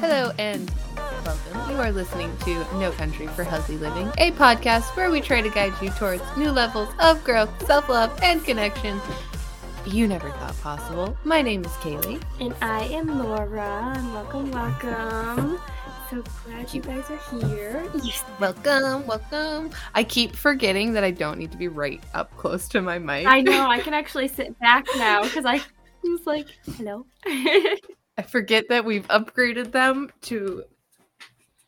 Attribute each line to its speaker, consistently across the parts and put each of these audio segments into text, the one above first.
Speaker 1: Hello and welcome. You are listening to No Country for Healthy Living, a podcast where we try to guide you towards new levels of growth, self love, and connection you never thought possible. My name is Kaylee.
Speaker 2: And I am Laura, and welcome, welcome. So glad you guys are here.
Speaker 1: Yes. Welcome, welcome. I keep forgetting that I don't need to be right up close to my mic.
Speaker 2: I know, I can actually sit back now because I was like, hello.
Speaker 1: I forget that we've upgraded them to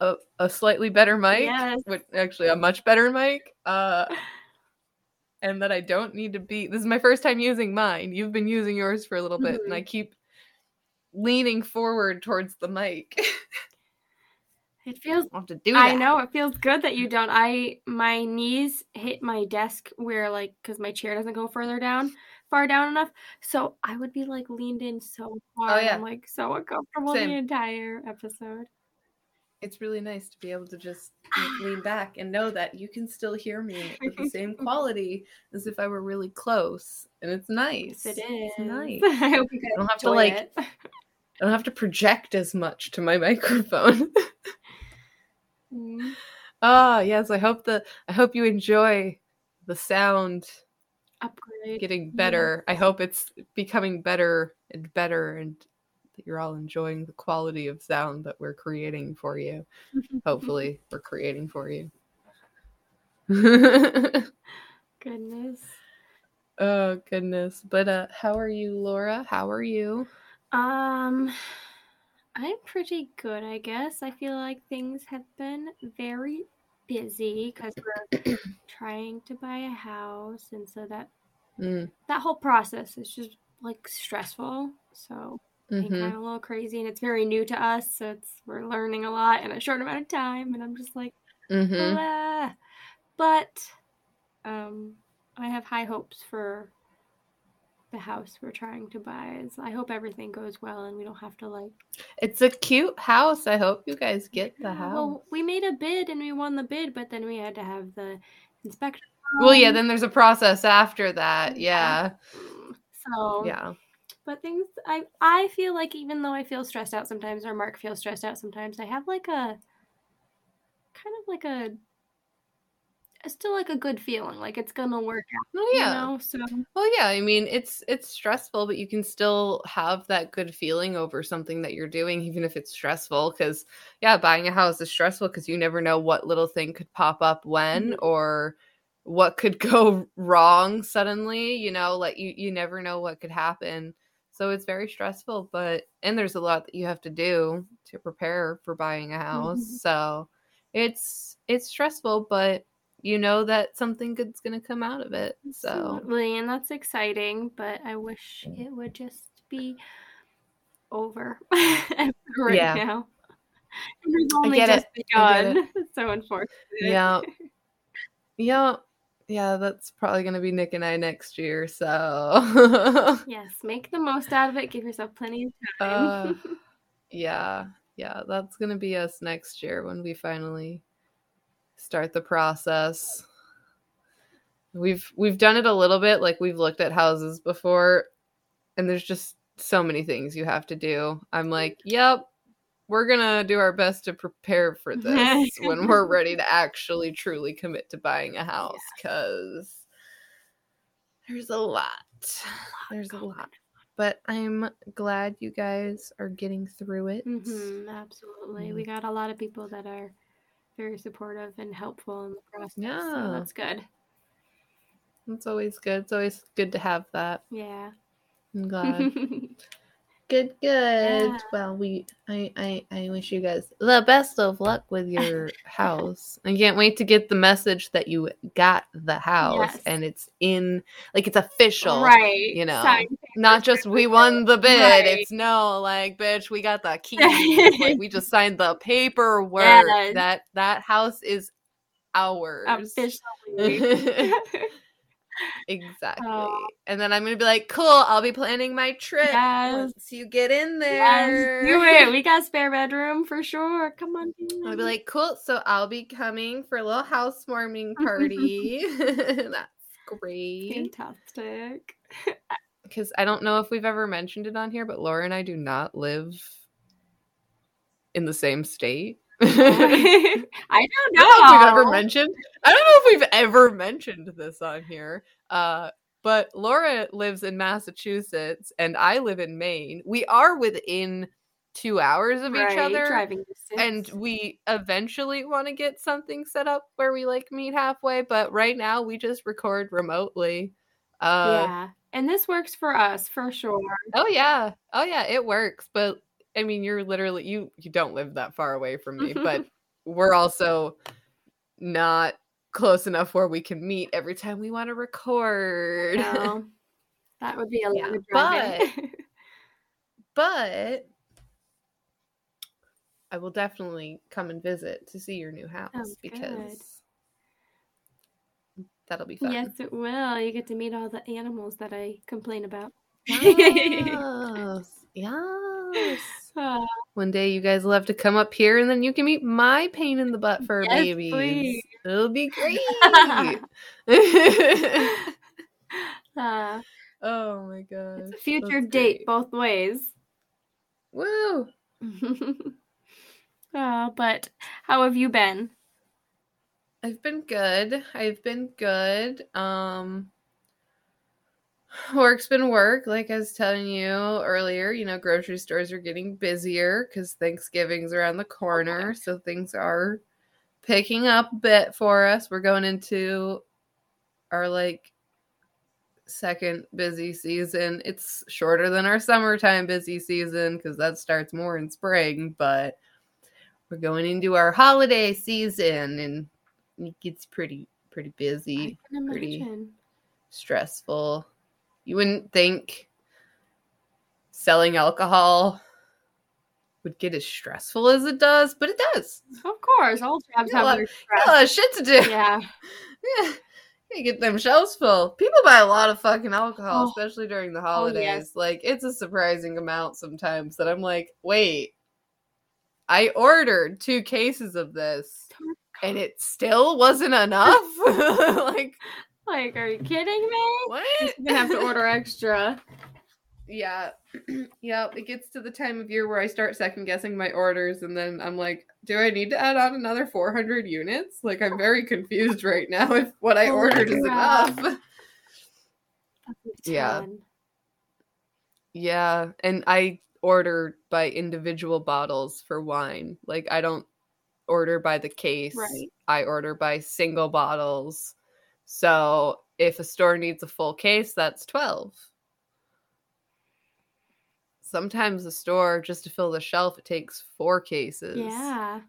Speaker 1: a, a slightly better mic.
Speaker 2: Yes.
Speaker 1: Which, actually, a much better mic. Uh, and that I don't need to be. This is my first time using mine. You've been using yours for a little bit,
Speaker 2: Mhm.
Speaker 1: and I keep leaning forward towards the mic.
Speaker 2: It feels
Speaker 1: I'll have to do that.
Speaker 2: I know it feels good that you don't. I my knees hit my desk where like because my chair doesn't go further down, far down enough. So I would be like leaned in so hard.
Speaker 1: Oh, yeah.
Speaker 2: I'm like so uncomfortable
Speaker 1: Same.
Speaker 2: the entire episode.
Speaker 1: It's really nice to be able to just lean back and know that you can still hear me with the same quality as if I were really close, and it's nice.
Speaker 2: Yes, it
Speaker 1: It's nice.
Speaker 2: I hope you guys
Speaker 1: I don't have to, like,
Speaker 2: it.
Speaker 1: I don't have to project as much to my microphone.
Speaker 2: Mm.
Speaker 1: Ah, yes. I hope the I hope you enjoy the sound
Speaker 2: Upgrade.
Speaker 1: getting better. I hope it's becoming better and better, and that you're all enjoying the quality of sound that we're creating for you. Hopefully, we're creating for you.
Speaker 2: Goodness.
Speaker 1: oh goodness! But uh, how are you, Laura? How are you?
Speaker 2: Um, I'm pretty good, I guess. I feel like things have been very busy because we're trying to buy a house, and so that
Speaker 1: Mm,
Speaker 2: that whole process is just like stressful. So
Speaker 1: mhm.
Speaker 2: kind of a little crazy, and it's very new to us. So it's we're learning a lot in a short amount of time, and I'm just like,
Speaker 1: Mhm.
Speaker 2: But um, I have high hopes for the house we're trying to buy. Is I hope everything goes well, and we don't have to like.
Speaker 1: It's a cute house. I hope you guys get the house.
Speaker 2: Well, we made a bid and we won the bid, but then we had to have the inspection.
Speaker 1: Well, yeah, then there's a process after that. Yeah.
Speaker 2: So
Speaker 1: Yeah.
Speaker 2: but things I I feel like even though I feel stressed out sometimes, or Mark feels stressed out sometimes, I have like a kind of like a still like a good feeling, like it's gonna work out.
Speaker 1: Oh yeah.
Speaker 2: You know, so
Speaker 1: Well, yeah, I mean, it's it's stressful, but you can still have that good feeling over something that you're doing even if it's stressful cuz yeah, buying a house is stressful cuz you never know what little thing could pop up when
Speaker 2: Mhm.
Speaker 1: or what could go wrong suddenly, you know, like you you never know what could happen. So it's very stressful, but and there's a lot that you have to do to prepare for buying a house.
Speaker 2: Mhm.
Speaker 1: So it's it's stressful, but you know that something good's going to come out of it. So
Speaker 2: Absolutely, and that's exciting, but I wish it would just be over right
Speaker 1: Yeah.
Speaker 2: now. We've only
Speaker 1: it.
Speaker 2: just
Speaker 1: I get
Speaker 2: begun. It's so unfortunate.
Speaker 1: Yeah. Yeah. Yeah, that's probably going to be Nick and I next year. So,
Speaker 2: Yes, make the most out of it. Give yourself plenty of
Speaker 1: uh,
Speaker 2: time.
Speaker 1: yeah. Yeah, that's going to be us next year when we finally start the process. We've we've done it a little bit like we've looked at houses before and there's just so many things you have to do. I'm like, "Yep, we're going to do our best to prepare for this when we're ready to actually truly commit to buying a house cuz there's a lot. There's a lot. But I'm glad you guys are getting through it.
Speaker 2: hmm absolutely. We got a lot of people that are very supportive and helpful in the process.
Speaker 1: Yeah.
Speaker 2: So that's good.
Speaker 1: It's always good. It's always good to have that.
Speaker 2: Yeah.
Speaker 1: I'm glad. good, good.
Speaker 2: Yeah.
Speaker 1: Well, we I, I I wish you guys the best of luck with your house. I can't wait to get the message that you got the house
Speaker 2: Yes.
Speaker 1: and it's in like it's official.
Speaker 2: right.
Speaker 1: you know, Not just we won the bid.
Speaker 2: Right.
Speaker 1: It's no like bitch, we got the key. like we just signed the paperwork.
Speaker 2: Yes.
Speaker 1: That that house is ours.
Speaker 2: officially.
Speaker 1: Exactly.
Speaker 2: Oh.
Speaker 1: And then I'm gonna be like, cool, I'll be planning my trip
Speaker 2: Yes.
Speaker 1: once you get in
Speaker 2: Yes,
Speaker 1: there.
Speaker 2: do it. We got spare bedroom for sure. Come on.
Speaker 1: I'll be like, cool, so I'll be coming for a little housewarming party. That's great.
Speaker 2: fantastic.
Speaker 1: Because I don't know if we've ever mentioned it on here, but Laura and I do not live in the same state.
Speaker 2: I don't
Speaker 1: I
Speaker 2: know.
Speaker 1: don't know if we've ever mentioned. I don't know if we've ever mentioned this on here. Uh, but Laura lives in Massachusetts and I live in Maine. We are within two hours of each other.
Speaker 2: driving
Speaker 1: And we eventually want to get something set up where we like meet halfway, but right now we just record remotely. Uh,
Speaker 2: yeah, and this works for us for sure.
Speaker 1: Oh yeah. Oh yeah, it works. But I mean, you're literally you you don't live that far away from me, but we're also not close enough where we can meet every time we want to record.
Speaker 2: No, that would be a lot
Speaker 1: Yeah,
Speaker 2: of driving.
Speaker 1: but I will definitely come and visit to see your new oh, house
Speaker 2: Oh,
Speaker 1: because that'll be fun.
Speaker 2: yes, it will. You get to meet all the animals that I complain about.
Speaker 1: Yes. yes.
Speaker 2: Ah,
Speaker 1: One day you guys will have to come up here and then you can meet my pain in the butt fur
Speaker 2: Yes,
Speaker 1: babies.
Speaker 2: please.
Speaker 1: It'll be great.
Speaker 2: ah,
Speaker 1: oh my god.
Speaker 2: it's a future date both ways.
Speaker 1: Woo.
Speaker 2: oh, but how have you been?
Speaker 1: I've been good. I've been good. Um work's been work, like I was telling you earlier. You know, grocery stores are getting busier because Thanksgiving's around the corner, so things are picking up a bit for us. We're going into our like second busy season. It's shorter than our summertime busy season because that starts more in spring, but we're going into our holiday season and it gets pretty pretty busy, pretty- stressful. You wouldn't think selling alcohol would get as stressful as it does, but it does.
Speaker 2: Of course, all jobs have
Speaker 1: Got
Speaker 2: stress.
Speaker 1: a lot of shit to do.
Speaker 2: Yeah.
Speaker 1: Yeah. You get them shelves full. People buy a lot of fucking alcohol,
Speaker 2: Oh.
Speaker 1: especially during the
Speaker 2: Oh,
Speaker 1: holidays.
Speaker 2: yes.
Speaker 1: Like it's a surprising amount sometimes that I'm like, wait, I ordered two cases of this and it still wasn't enough. like
Speaker 2: Like, are you kidding me?
Speaker 1: what?
Speaker 2: You're gonna have to order extra.
Speaker 1: Yeah. yeah. It gets to the time of year where I start second guessing my orders and then I'm like, do I need to add on another 400 units? Like I'm very confused right now if what I
Speaker 2: Oh
Speaker 1: ordered is enough. Yeah. Yeah, and I order by individual bottles for wine. Like I don't order by the case.
Speaker 2: Right.
Speaker 1: I order by single bottles. So if a store needs a full case, that's 12. Sometimes the store just to fill the shelf it takes 4 cases.
Speaker 2: Yeah.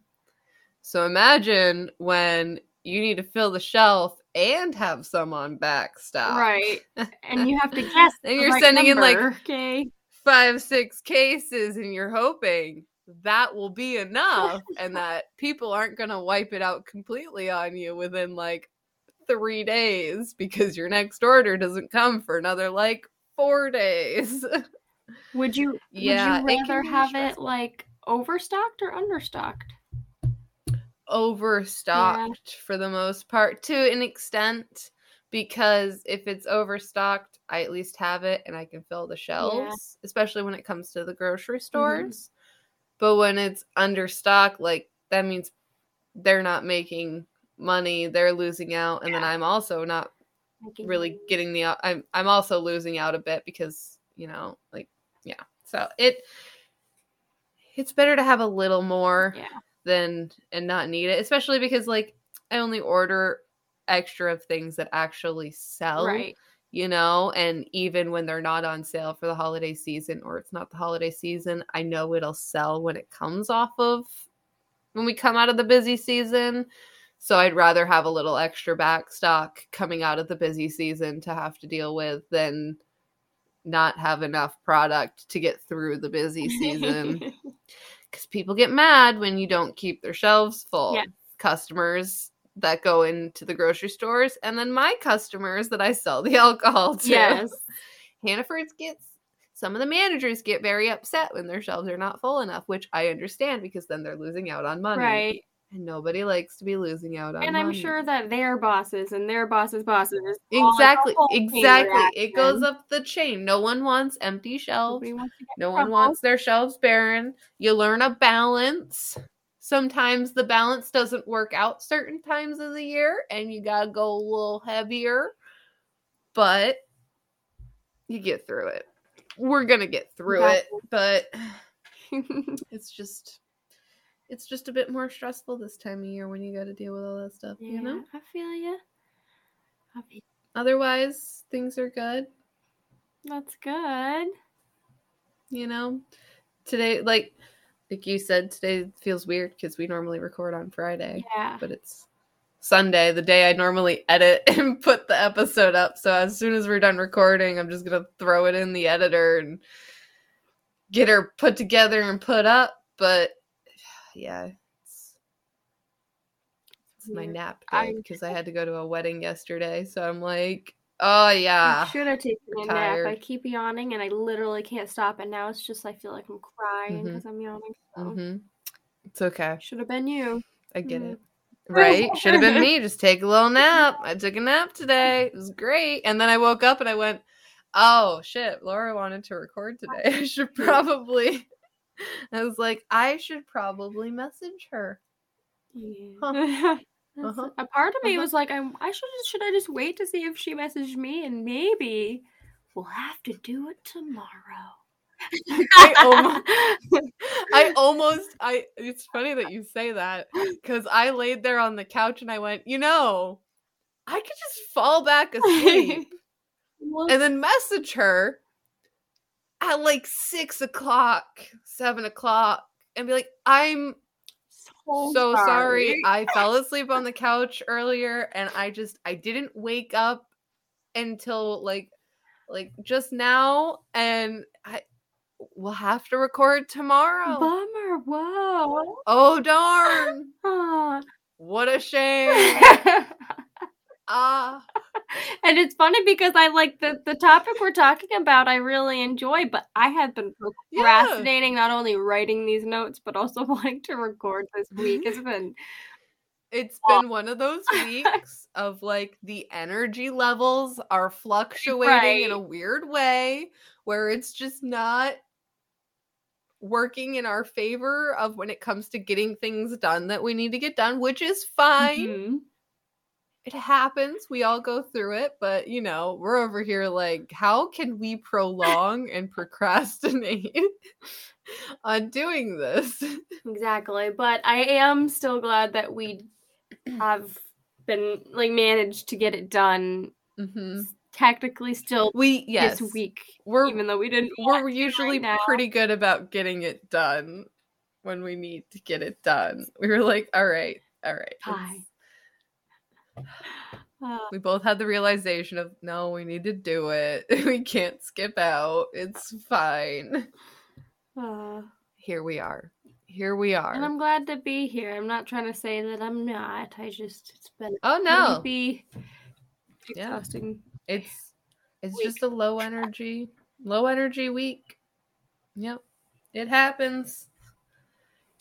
Speaker 1: So imagine when you need to fill the shelf and have some on back stock.
Speaker 2: Right. And you have to guess.
Speaker 1: And you're
Speaker 2: right
Speaker 1: sending in, like,
Speaker 2: okay.
Speaker 1: five, six cases, and you're hoping that will be enough and that people aren't going to wipe it out completely on you within like three days because your next order doesn't come for another like four days.
Speaker 2: Would you
Speaker 1: Yeah,
Speaker 2: would you rather
Speaker 1: be
Speaker 2: have it like overstocked or understocked?
Speaker 1: overstocked for the most part to an extent because if it's overstocked i at least have it and i can fill the shelves especially when it comes to the grocery mm-hmm. stores. But when it's understocked like that means they're not making money they're losing out and then i'm also not really getting the I'm I'm also losing out a bit because, you know, like yeah. So it it's better to have a little more
Speaker 2: Yeah.
Speaker 1: than and not need it, especially because like I only order extra of things that actually sell,
Speaker 2: Right.
Speaker 1: you know, and even when they're not on sale for the holiday season or it's not the holiday season, I know it'll sell when it comes off of when we come out of the busy season. So I'd rather have a little extra back stock coming out of the busy season to have to deal with than not have enough product to get through the busy season because people get mad when you don't keep their shelves full.
Speaker 2: Yeah.
Speaker 1: Customers that go into the grocery stores, and then my customers that I sell the alcohol to.
Speaker 2: yes.
Speaker 1: Hannaford's gets some of the managers get very upset when their shelves are not full enough, which I understand because then they're losing out on money.
Speaker 2: Right.
Speaker 1: And nobody likes to be losing out on
Speaker 2: and I'm
Speaker 1: money.
Speaker 2: sure that their bosses and their bosses' bosses all like a
Speaker 1: Exactly, exactly. It goes up the chain. No one wants empty shelves.
Speaker 2: Wants
Speaker 1: No one wants their shelves barren. You learn a balance. Sometimes the balance doesn't work out certain times of the year and you got to go a little heavier, but you get through it. We're going to get through it, but it's just it's just a bit more stressful this time of year when you got to deal with all that stuff,
Speaker 2: yeah,
Speaker 1: you know?
Speaker 2: I feel you.
Speaker 1: Otherwise, things are good.
Speaker 2: that's good.
Speaker 1: you know today like like you said today feels weird because we normally record on friday
Speaker 2: Yeah.
Speaker 1: but it's sunday the day i normally edit and put the episode up so as soon as we're done recording i'm just gonna throw it in the editor and get her put together and put up but yeah it's, it's my nap day because I had to go to a wedding yesterday so i'm like oh yeah
Speaker 2: I should have taken a nap. I keep yawning and I literally can't stop. And now it's just I feel like I'm crying because I'm yawning. So.
Speaker 1: hmm it's okay
Speaker 2: Should have been you.
Speaker 1: I get
Speaker 2: Mhm.
Speaker 1: it. Right? Should have been me. Just take a little nap. I took a nap today. It was great. And then I woke up and I went, oh shit, Laura wanted to record today. I should probably. I was like, I should probably message her.
Speaker 2: Yeah. That's-
Speaker 1: Uh-huh.
Speaker 2: A part of me
Speaker 1: Uh-huh.
Speaker 2: was like, I, I should should I just wait to see if she messaged me and maybe we'll have to do it tomorrow.
Speaker 1: I almost, I almost, I. It's funny that you say that because I laid there on the couch and I went, you know, I could just fall back asleep and then message her at like six o'clock, seven o'clock, and be like, I'm so sorry. I fell asleep on the couch earlier and I just I didn't wake up until like like just now and I we'll have to record tomorrow.
Speaker 2: Bummer. Whoa.
Speaker 1: oh darn. What a shame. Ah.
Speaker 2: and it's funny because I like the the topic we're talking about. I really enjoy, but I have been
Speaker 1: Yeah.
Speaker 2: procrastinating not only writing these notes but also wanting to record this week. It's been
Speaker 1: It's been one of those weeks of like the energy levels are fluctuating in a weird way where it's just not working in our favor of when it comes to getting things done that we need to get done, which is fine.
Speaker 2: Mhm.
Speaker 1: It happens. We all go through it, but you know, we're over here like, how can we prolong and procrastinate on doing this?
Speaker 2: exactly. But I am still glad that we have been like managed to get it done.
Speaker 1: hmm
Speaker 2: Technically, still
Speaker 1: We yes,
Speaker 2: this week,
Speaker 1: we're
Speaker 2: even though we didn't.
Speaker 1: we're usually
Speaker 2: now.
Speaker 1: pretty good about getting it done when we need to get it done. We were like, all right, all right.
Speaker 2: Fine. Uh,
Speaker 1: We both had the realization of no, we need to do it. We can't skip out. It's fine.
Speaker 2: uh,
Speaker 1: Here we are. Here we are.
Speaker 2: and I'm glad to be here. I'm not trying to say that I'm not. I just it's been
Speaker 1: oh no.
Speaker 2: be
Speaker 1: Yeah. It's it's
Speaker 2: week.
Speaker 1: just a low energy, low energy week. Yep. It happens.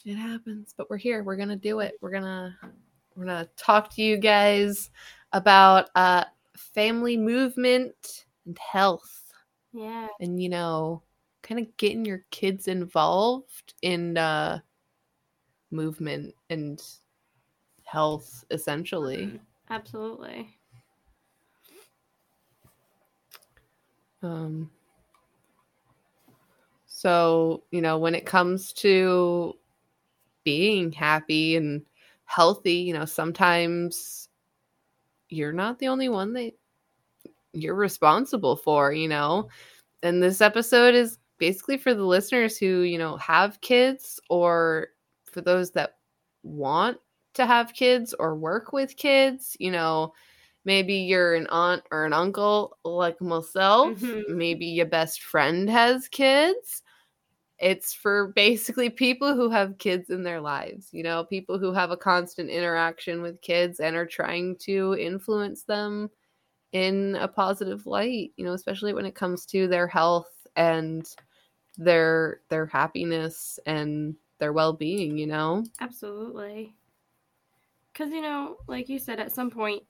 Speaker 1: It happens, but we're here. We're going to do it. We're going to we're to talk to you guys about uh family movement and health
Speaker 2: Yeah.
Speaker 1: and you know, kind of getting your kids involved in uh movement and health essentially.
Speaker 2: Absolutely.
Speaker 1: Um, so, you know, when it comes to being happy and healthy, you know, sometimes you're not the only one that you're responsible for, you know. And this episode is basically for the listeners who, you know, have kids or for those that want to have kids or work with kids, you know, maybe you're an aunt or an uncle like myself,
Speaker 2: Mhm.
Speaker 1: maybe your best friend has kids. It's for basically people who have kids in their lives, you know, people who have a constant interaction with kids and are trying to influence them in a positive light, you know, especially when it comes to their health and their their happiness and their well-being, you know.
Speaker 2: Absolutely. Because, you know, like you said, at some point,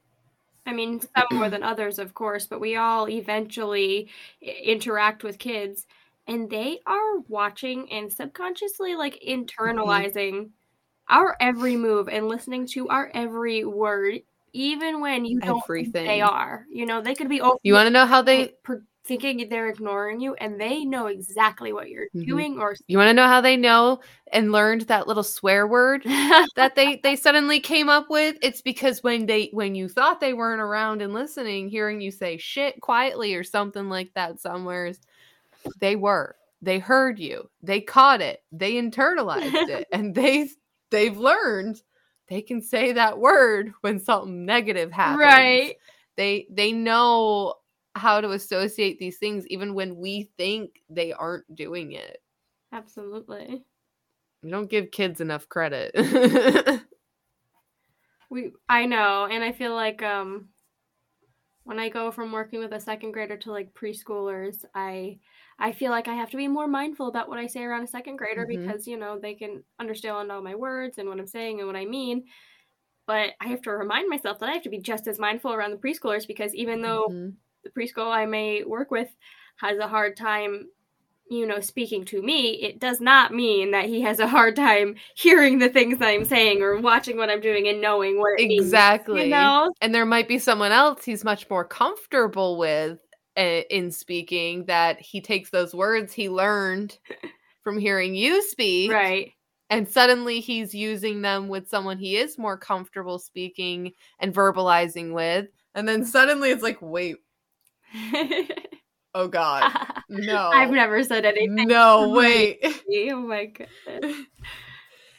Speaker 2: I mean, some more than others, of course, but we all eventually interact with kids and they are watching and subconsciously like mm-hmm. internalizing mm-hmm. our every move and listening to our every word even when you don't Everything. they are you know they could be
Speaker 1: you want to know how they
Speaker 2: thinking they're ignoring you and they know exactly what you're mm-hmm. doing or
Speaker 1: you want to know how they know and learned that little swear word that they they suddenly came up with it's because when they when you thought they weren't around and listening hearing you say shit quietly or something like that somewhere they were. They heard you. They caught it. They internalized it. And they they've learned they can say that word when something negative happens.
Speaker 2: Right.
Speaker 1: They they know how to associate these things even when we think they aren't doing it.
Speaker 2: Absolutely.
Speaker 1: We don't give kids enough credit.
Speaker 2: we I know, and I feel like um when I go from working with a second grader to like preschoolers, I I feel like I have to be more mindful about what I say around a second grader mm-hmm. because, you know, they can understand all my words and what I'm saying and what I mean. But I have to remind myself that I have to be just as mindful around the preschoolers because even though mm-hmm the preschool I may work with has a hard time, you know, speaking to me, it does not mean that he has a hard time hearing the things that I'm saying or watching what I'm doing and knowing what
Speaker 1: exactly.
Speaker 2: Means, you know?
Speaker 1: And there might be someone else he's much more comfortable with Eh, in speaking that he takes those words he learned from hearing you speak.
Speaker 2: Right.
Speaker 1: And suddenly he's using them with someone he is more comfortable speaking and verbalizing with. And then suddenly it's like, wait, oh God, no!
Speaker 2: I've never said anything.
Speaker 1: No, wait.
Speaker 2: oh my goodness.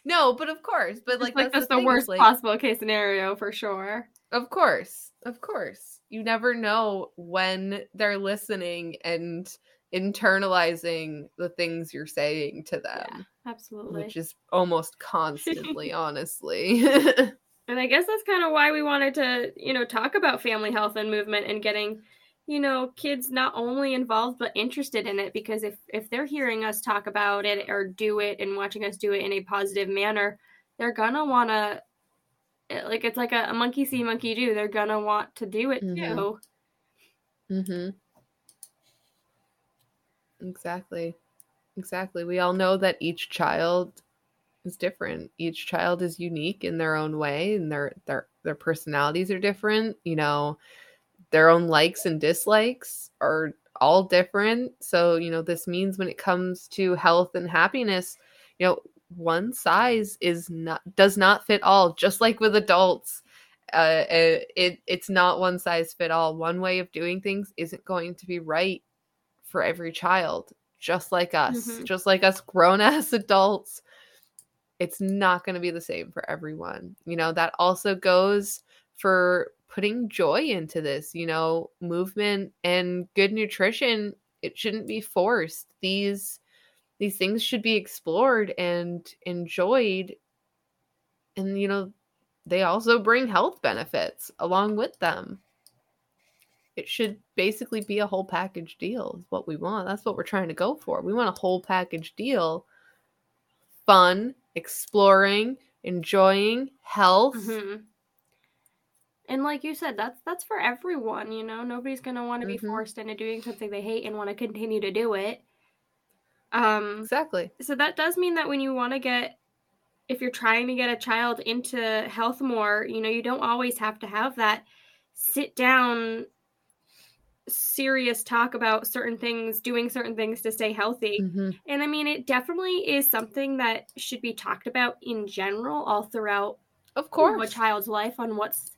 Speaker 1: No, but of course, but like,
Speaker 2: like that's, that's the, the worst like, possible case scenario for sure.
Speaker 1: Of course, of course. You never know when they're listening and internalizing the things you're saying to them. Yeah,
Speaker 2: absolutely.
Speaker 1: Which is almost constantly, honestly.
Speaker 2: and I guess that's kind of why we wanted to, you know, talk about family health and movement and getting you know kids not only involved but interested in it because if if they're hearing us talk about it or do it and watching us do it in a positive manner they're gonna want to eh, like it's like a, a, monkey see monkey do. They're gonna want to do it mm-hmm. too.
Speaker 1: Mm-hmm. Exactly. Exactly. We all know that each child is different. Each child is unique in their own way and their their their personalities are different. You know their own likes and dislikes are all different. So, you know, this means when it comes to health and happiness, you know, one size is not does not fit all, just like with adults. Uh, it it's not one size fit all. One way of doing things isn't going to be right for every child, just like us, mm-hmm. just like us grown ass adults. It's not going to be the same for everyone. You know, that also goes for putting joy into this you know movement and good nutrition it shouldn't be forced these these things should be explored and enjoyed. And you know they also bring health benefits along with them. It should basically be a whole package deal is what we want. That's what we're trying to go for. We want a whole package deal. Fun exploring enjoying health. Mm-hmm.
Speaker 2: And like you said that's that's for everyone you know? Nobody's going to want to be mm-hmm. forced into doing something they hate and want to continue to do it um
Speaker 1: exactly
Speaker 2: so that does mean that when you want to get if you're trying to get a child into health more you know you don't always have to have that sit down serious talk about certain things doing certain things to stay healthy mm-hmm. and i mean it definitely is something that should be talked about in general all throughout
Speaker 1: of course
Speaker 2: a child's life on what's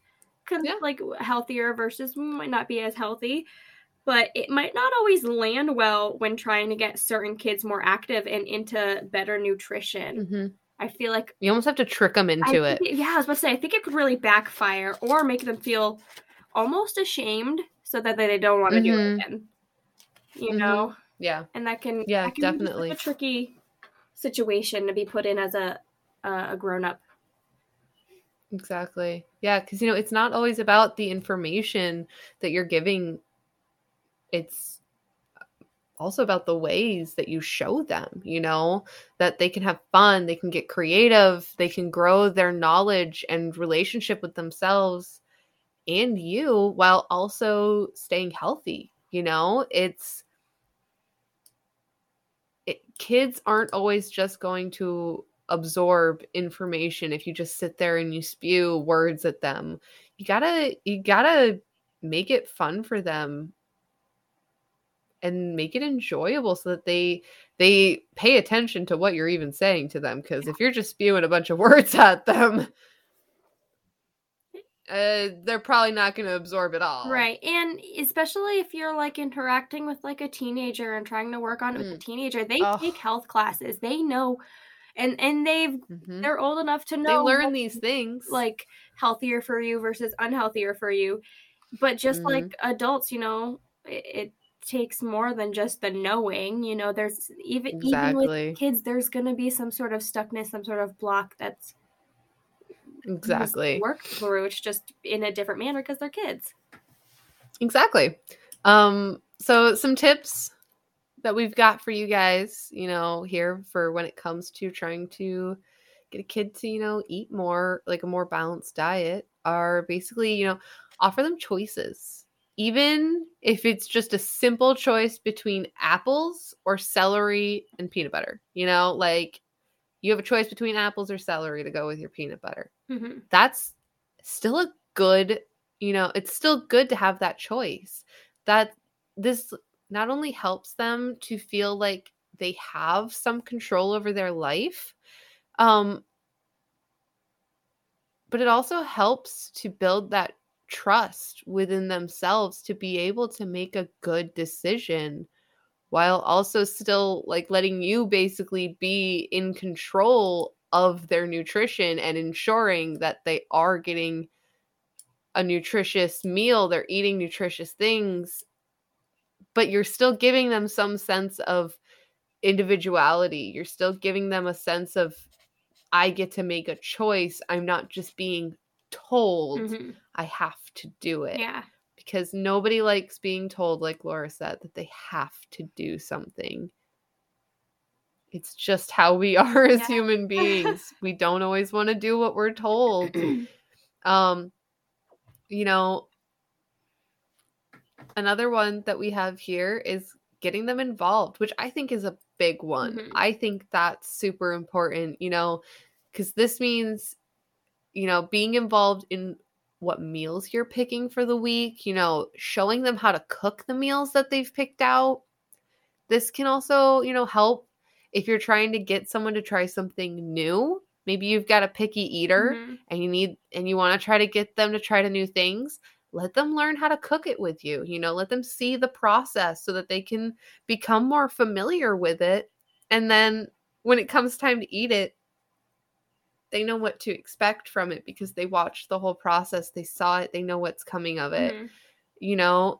Speaker 2: yeah. like healthier versus might not be as healthy but it might not always land well when trying to get certain kids more active and into better nutrition mm-hmm. i feel like
Speaker 1: you almost have to trick them into
Speaker 2: it.
Speaker 1: it
Speaker 2: yeah i was about to say i think it could really backfire or make them feel almost ashamed so that they don't want to mm-hmm. do it mm-hmm. again you mm-hmm. know
Speaker 1: yeah
Speaker 2: and that can
Speaker 1: yeah
Speaker 2: that can
Speaker 1: definitely
Speaker 2: a tricky situation to be put in as a a grown-up
Speaker 1: Exactly. Yeah, because you know, it's not always about the information that you're giving. It's also about the ways that you show them, you know, that they can have fun, they can get creative, they can grow their knowledge and relationship with themselves and you while also staying healthy, you know? It's it, kids aren't always just going to absorb information if you just sit there and you spew words at them. You got to you got to make it fun for them and make it enjoyable so that they they pay attention to what you're even saying to them because if you're just spewing a bunch of words at them uh, they're probably not going to absorb it all
Speaker 2: right and especially if you're like interacting with like a teenager and trying to work on it mm. with a teenager they oh. take health classes they know and and they've mm-hmm. they're old enough to know
Speaker 1: they learn these things
Speaker 2: like healthier for you versus unhealthier for you but just mm-hmm. like adults you know it, it, takes more than just the knowing you know there's even exactly. even with kids there's going to be some sort of stuckness some sort of block that's
Speaker 1: exactly.
Speaker 2: worked through it's just in a different manner because they're kids.
Speaker 1: Exactly. Um so some tips that we've got for you guys you know here for when it comes to trying to get a kid to you know eat more like a more balanced diet are basically you know offer them choices even if it's just a simple choice between apples or celery and peanut butter. You know, like you have a choice between apples or celery to go with your peanut butter. Mm-hmm. That's still a good, you know, it's still good to have that choice. That this not only helps them to feel like they have some control over their life, um, but it also helps to build that trust within themselves to be able to make a good decision while also still like letting you basically be in control of their nutrition and ensuring that they are getting a nutritious meal, they're eating nutritious things, but you're still giving them some sense of individuality. You're still giving them a sense of I get to make a choice. I'm not just being told mm-hmm. I have to do it.
Speaker 2: Yeah.
Speaker 1: Because nobody likes being told, like Laura said, that they have to do something. It's just how we are as yeah. human beings. we don't always want to do what we're told. um, you know, another one that we have here is getting them involved, which I think is a big one. Mm-hmm. I think that's super important, you know, because this means you know, being involved in what meals you're picking for the week, you know, showing them how to cook the meals that they've picked out. This can also, you know, help if you're trying to get someone to try something new. Maybe you've got a picky eater mm-hmm. and you need and you want to try to get them to try to new things. Let them learn how to cook it with you. You know, let them see the process so that they can become more familiar with it. And then when it comes time to eat it, they know what to expect from it because they watched the whole process they saw it they know what's coming of it mm-hmm. you know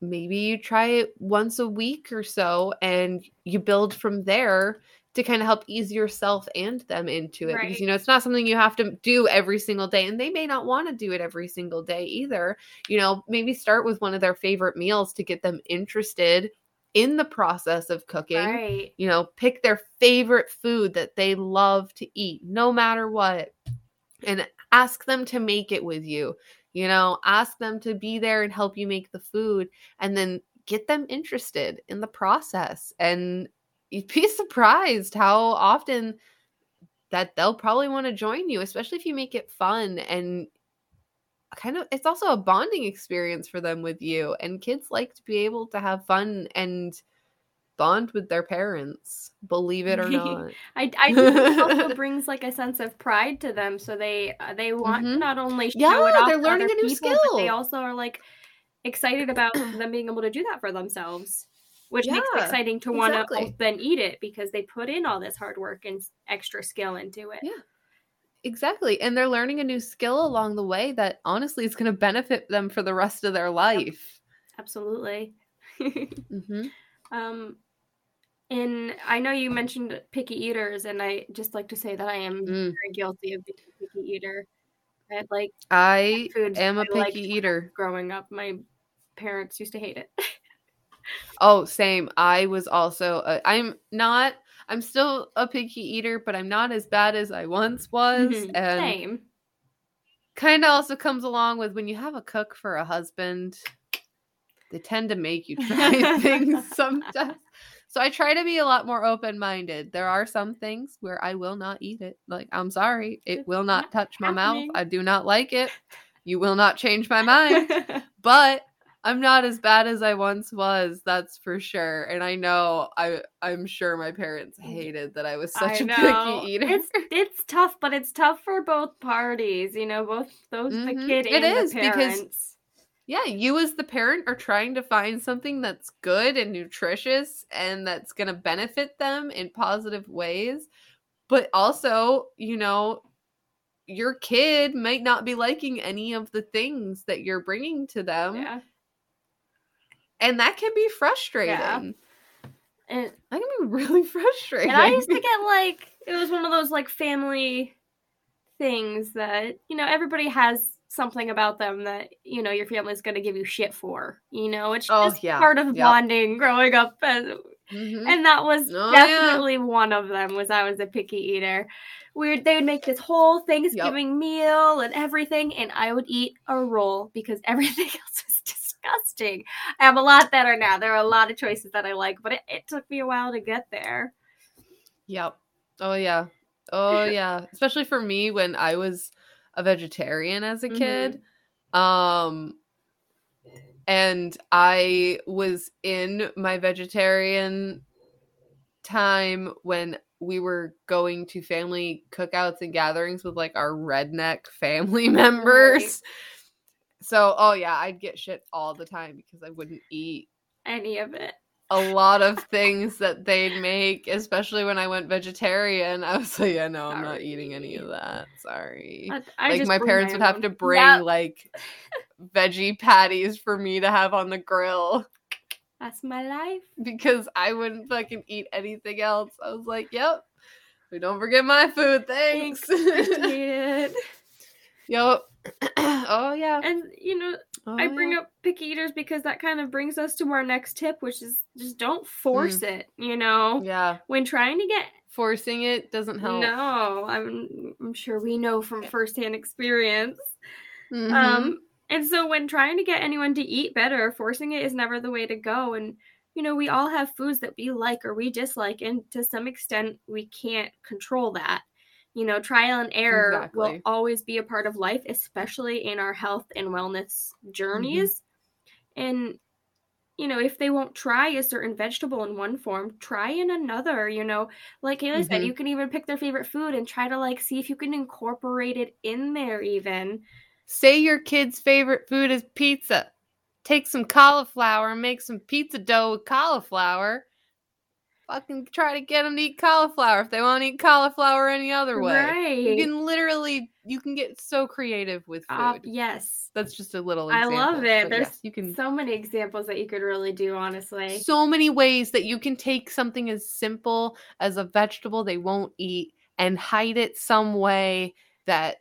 Speaker 1: maybe you try it once a week or so and you build from there to kind of help ease yourself and them into it right. because you know it's not something you have to do every single day and they may not want to do it every single day either you know maybe start with one of their favorite meals to get them interested in the process of cooking. Right. You know, pick their favorite food that they love to eat, no matter what, and ask them to make it with you. You know, ask them to be there and help you make the food, and then get them interested in the process. And you'd be surprised how often that they'll probably want to join you, especially if you make it fun and kind of it's also a bonding experience for them with you and kids like to be able to have fun and bond with their parents believe it or not
Speaker 2: i i think it also brings like a sense of pride to them so they uh, they want mm-hmm. not only show yeah, it off they're learning a new people, skill but they also are like excited about them being able to do that for themselves which yeah, makes it exciting to want to exactly. then eat it because they put in all this hard work and extra skill into it
Speaker 1: yeah Exactly. And they're learning a new skill along the way that honestly is going to benefit them for the rest of their life.
Speaker 2: Absolutely. mm-hmm. Um, and I know you mentioned picky eaters, and I just like to say that I am mm. very guilty of being a picky eater. I like
Speaker 1: I am a picky eater.
Speaker 2: Growing up, my parents used to hate it.
Speaker 1: Oh, same. I was also. A, I'm not. I'm still a picky eater, but I'm not as bad as I once was.
Speaker 2: Mhm.
Speaker 1: And
Speaker 2: Same.
Speaker 1: kind of also comes along with when you have a cook for a husband, they tend to make you try things sometimes. So I try to be a lot more open minded. There are some things where I will not eat it. Like, I'm sorry, it
Speaker 2: It's
Speaker 1: will not
Speaker 2: not
Speaker 1: touch my mouth. I do not like it. You will not change my mind. but I'm not as bad as I once was, that's for sure. And I know I I'm sure my parents hated that I was such
Speaker 2: I
Speaker 1: a picky eater.
Speaker 2: It's it's tough, but it's tough for both parties. You know, both those the
Speaker 1: Mhm.
Speaker 2: kid
Speaker 1: It
Speaker 2: and
Speaker 1: is,
Speaker 2: the
Speaker 1: because- Yeah, you as the parent are trying to find something that's good and nutritious and that's going to benefit them in positive ways. But also, you know, your kid might not be liking any of the things that you're bringing to them.
Speaker 2: yeah,
Speaker 1: And that can be frustrating.
Speaker 2: and
Speaker 1: That can be really frustrating.
Speaker 2: and I used to get like it was one of those like family things that you know everybody has something about them that you know your family's gonna give you shit for. You know, it's
Speaker 1: Oh,
Speaker 2: just
Speaker 1: yeah.
Speaker 2: part of
Speaker 1: Yep.
Speaker 2: bonding growing up and
Speaker 1: Mhm.
Speaker 2: and that was
Speaker 1: Oh, yeah.
Speaker 2: definitely one of them was i was a picky eater we would, they would make this whole thanksgiving meal and everything and i would eat a roll because everything else was disgusting i am a lot better now there are a lot of choices that i like but it, it took me a while to get there
Speaker 1: Yep. Oh yeah. Oh yeah. Especially for me when I was a vegetarian as a kid. Um and I was in my vegetarian time when we were going to family cookouts and gatherings with like our redneck family members. So, oh yeah, I'd get shit all the time because I wouldn't eat
Speaker 2: any of it
Speaker 1: a lot of things that they'd make, especially when I went vegetarian. I was like, yeah, no, I'm not eating any of that. Sorry.
Speaker 2: I, I
Speaker 1: like my parents would have to bring
Speaker 2: Yeah,
Speaker 1: like veggie patties for me to have on the grill
Speaker 2: that's my life
Speaker 1: because I wouldn't fucking eat anything else. I was like, yep. We don't forget my food, thanks.
Speaker 2: Appreciate it.
Speaker 1: yep. oh yeah.
Speaker 2: and you know
Speaker 1: Oh,
Speaker 2: I bring
Speaker 1: yeah.
Speaker 2: up picky eaters because that kind of brings us to our next tip, which is just don't
Speaker 1: Mm.
Speaker 2: force it. You know,
Speaker 1: Yeah.
Speaker 2: when trying to get
Speaker 1: Forcing it doesn't help.
Speaker 2: no, I'm I'm sure we know from firsthand experience.
Speaker 1: Mhm.
Speaker 2: Um, and so when trying to get anyone to eat better, forcing it is never the way to go. And you know, we all have foods that we like or we dislike, and to some extent, we can't control that. You know, trial and error will always be a part of life, especially in our health and wellness journeys. And you know, if they won't try a certain vegetable in one form, try in another. You know, like Kayla said,
Speaker 1: Mhm.
Speaker 2: you can even pick their favorite food and try to like see if you can incorporate it in there, even.
Speaker 1: Say your kid's favorite food is pizza. Take some cauliflower and make some pizza dough with cauliflower. Fucking try to get them to eat cauliflower if they want to eat cauliflower any other way.
Speaker 2: Right.
Speaker 1: You can literally you can get so creative with food.
Speaker 2: Uh, yes.
Speaker 1: That's just a little
Speaker 2: I love it. There's
Speaker 1: yes, you can
Speaker 2: so many examples that you could really do, honestly.
Speaker 1: so many ways that you can take something as simple as a vegetable they won't eat and hide it some way that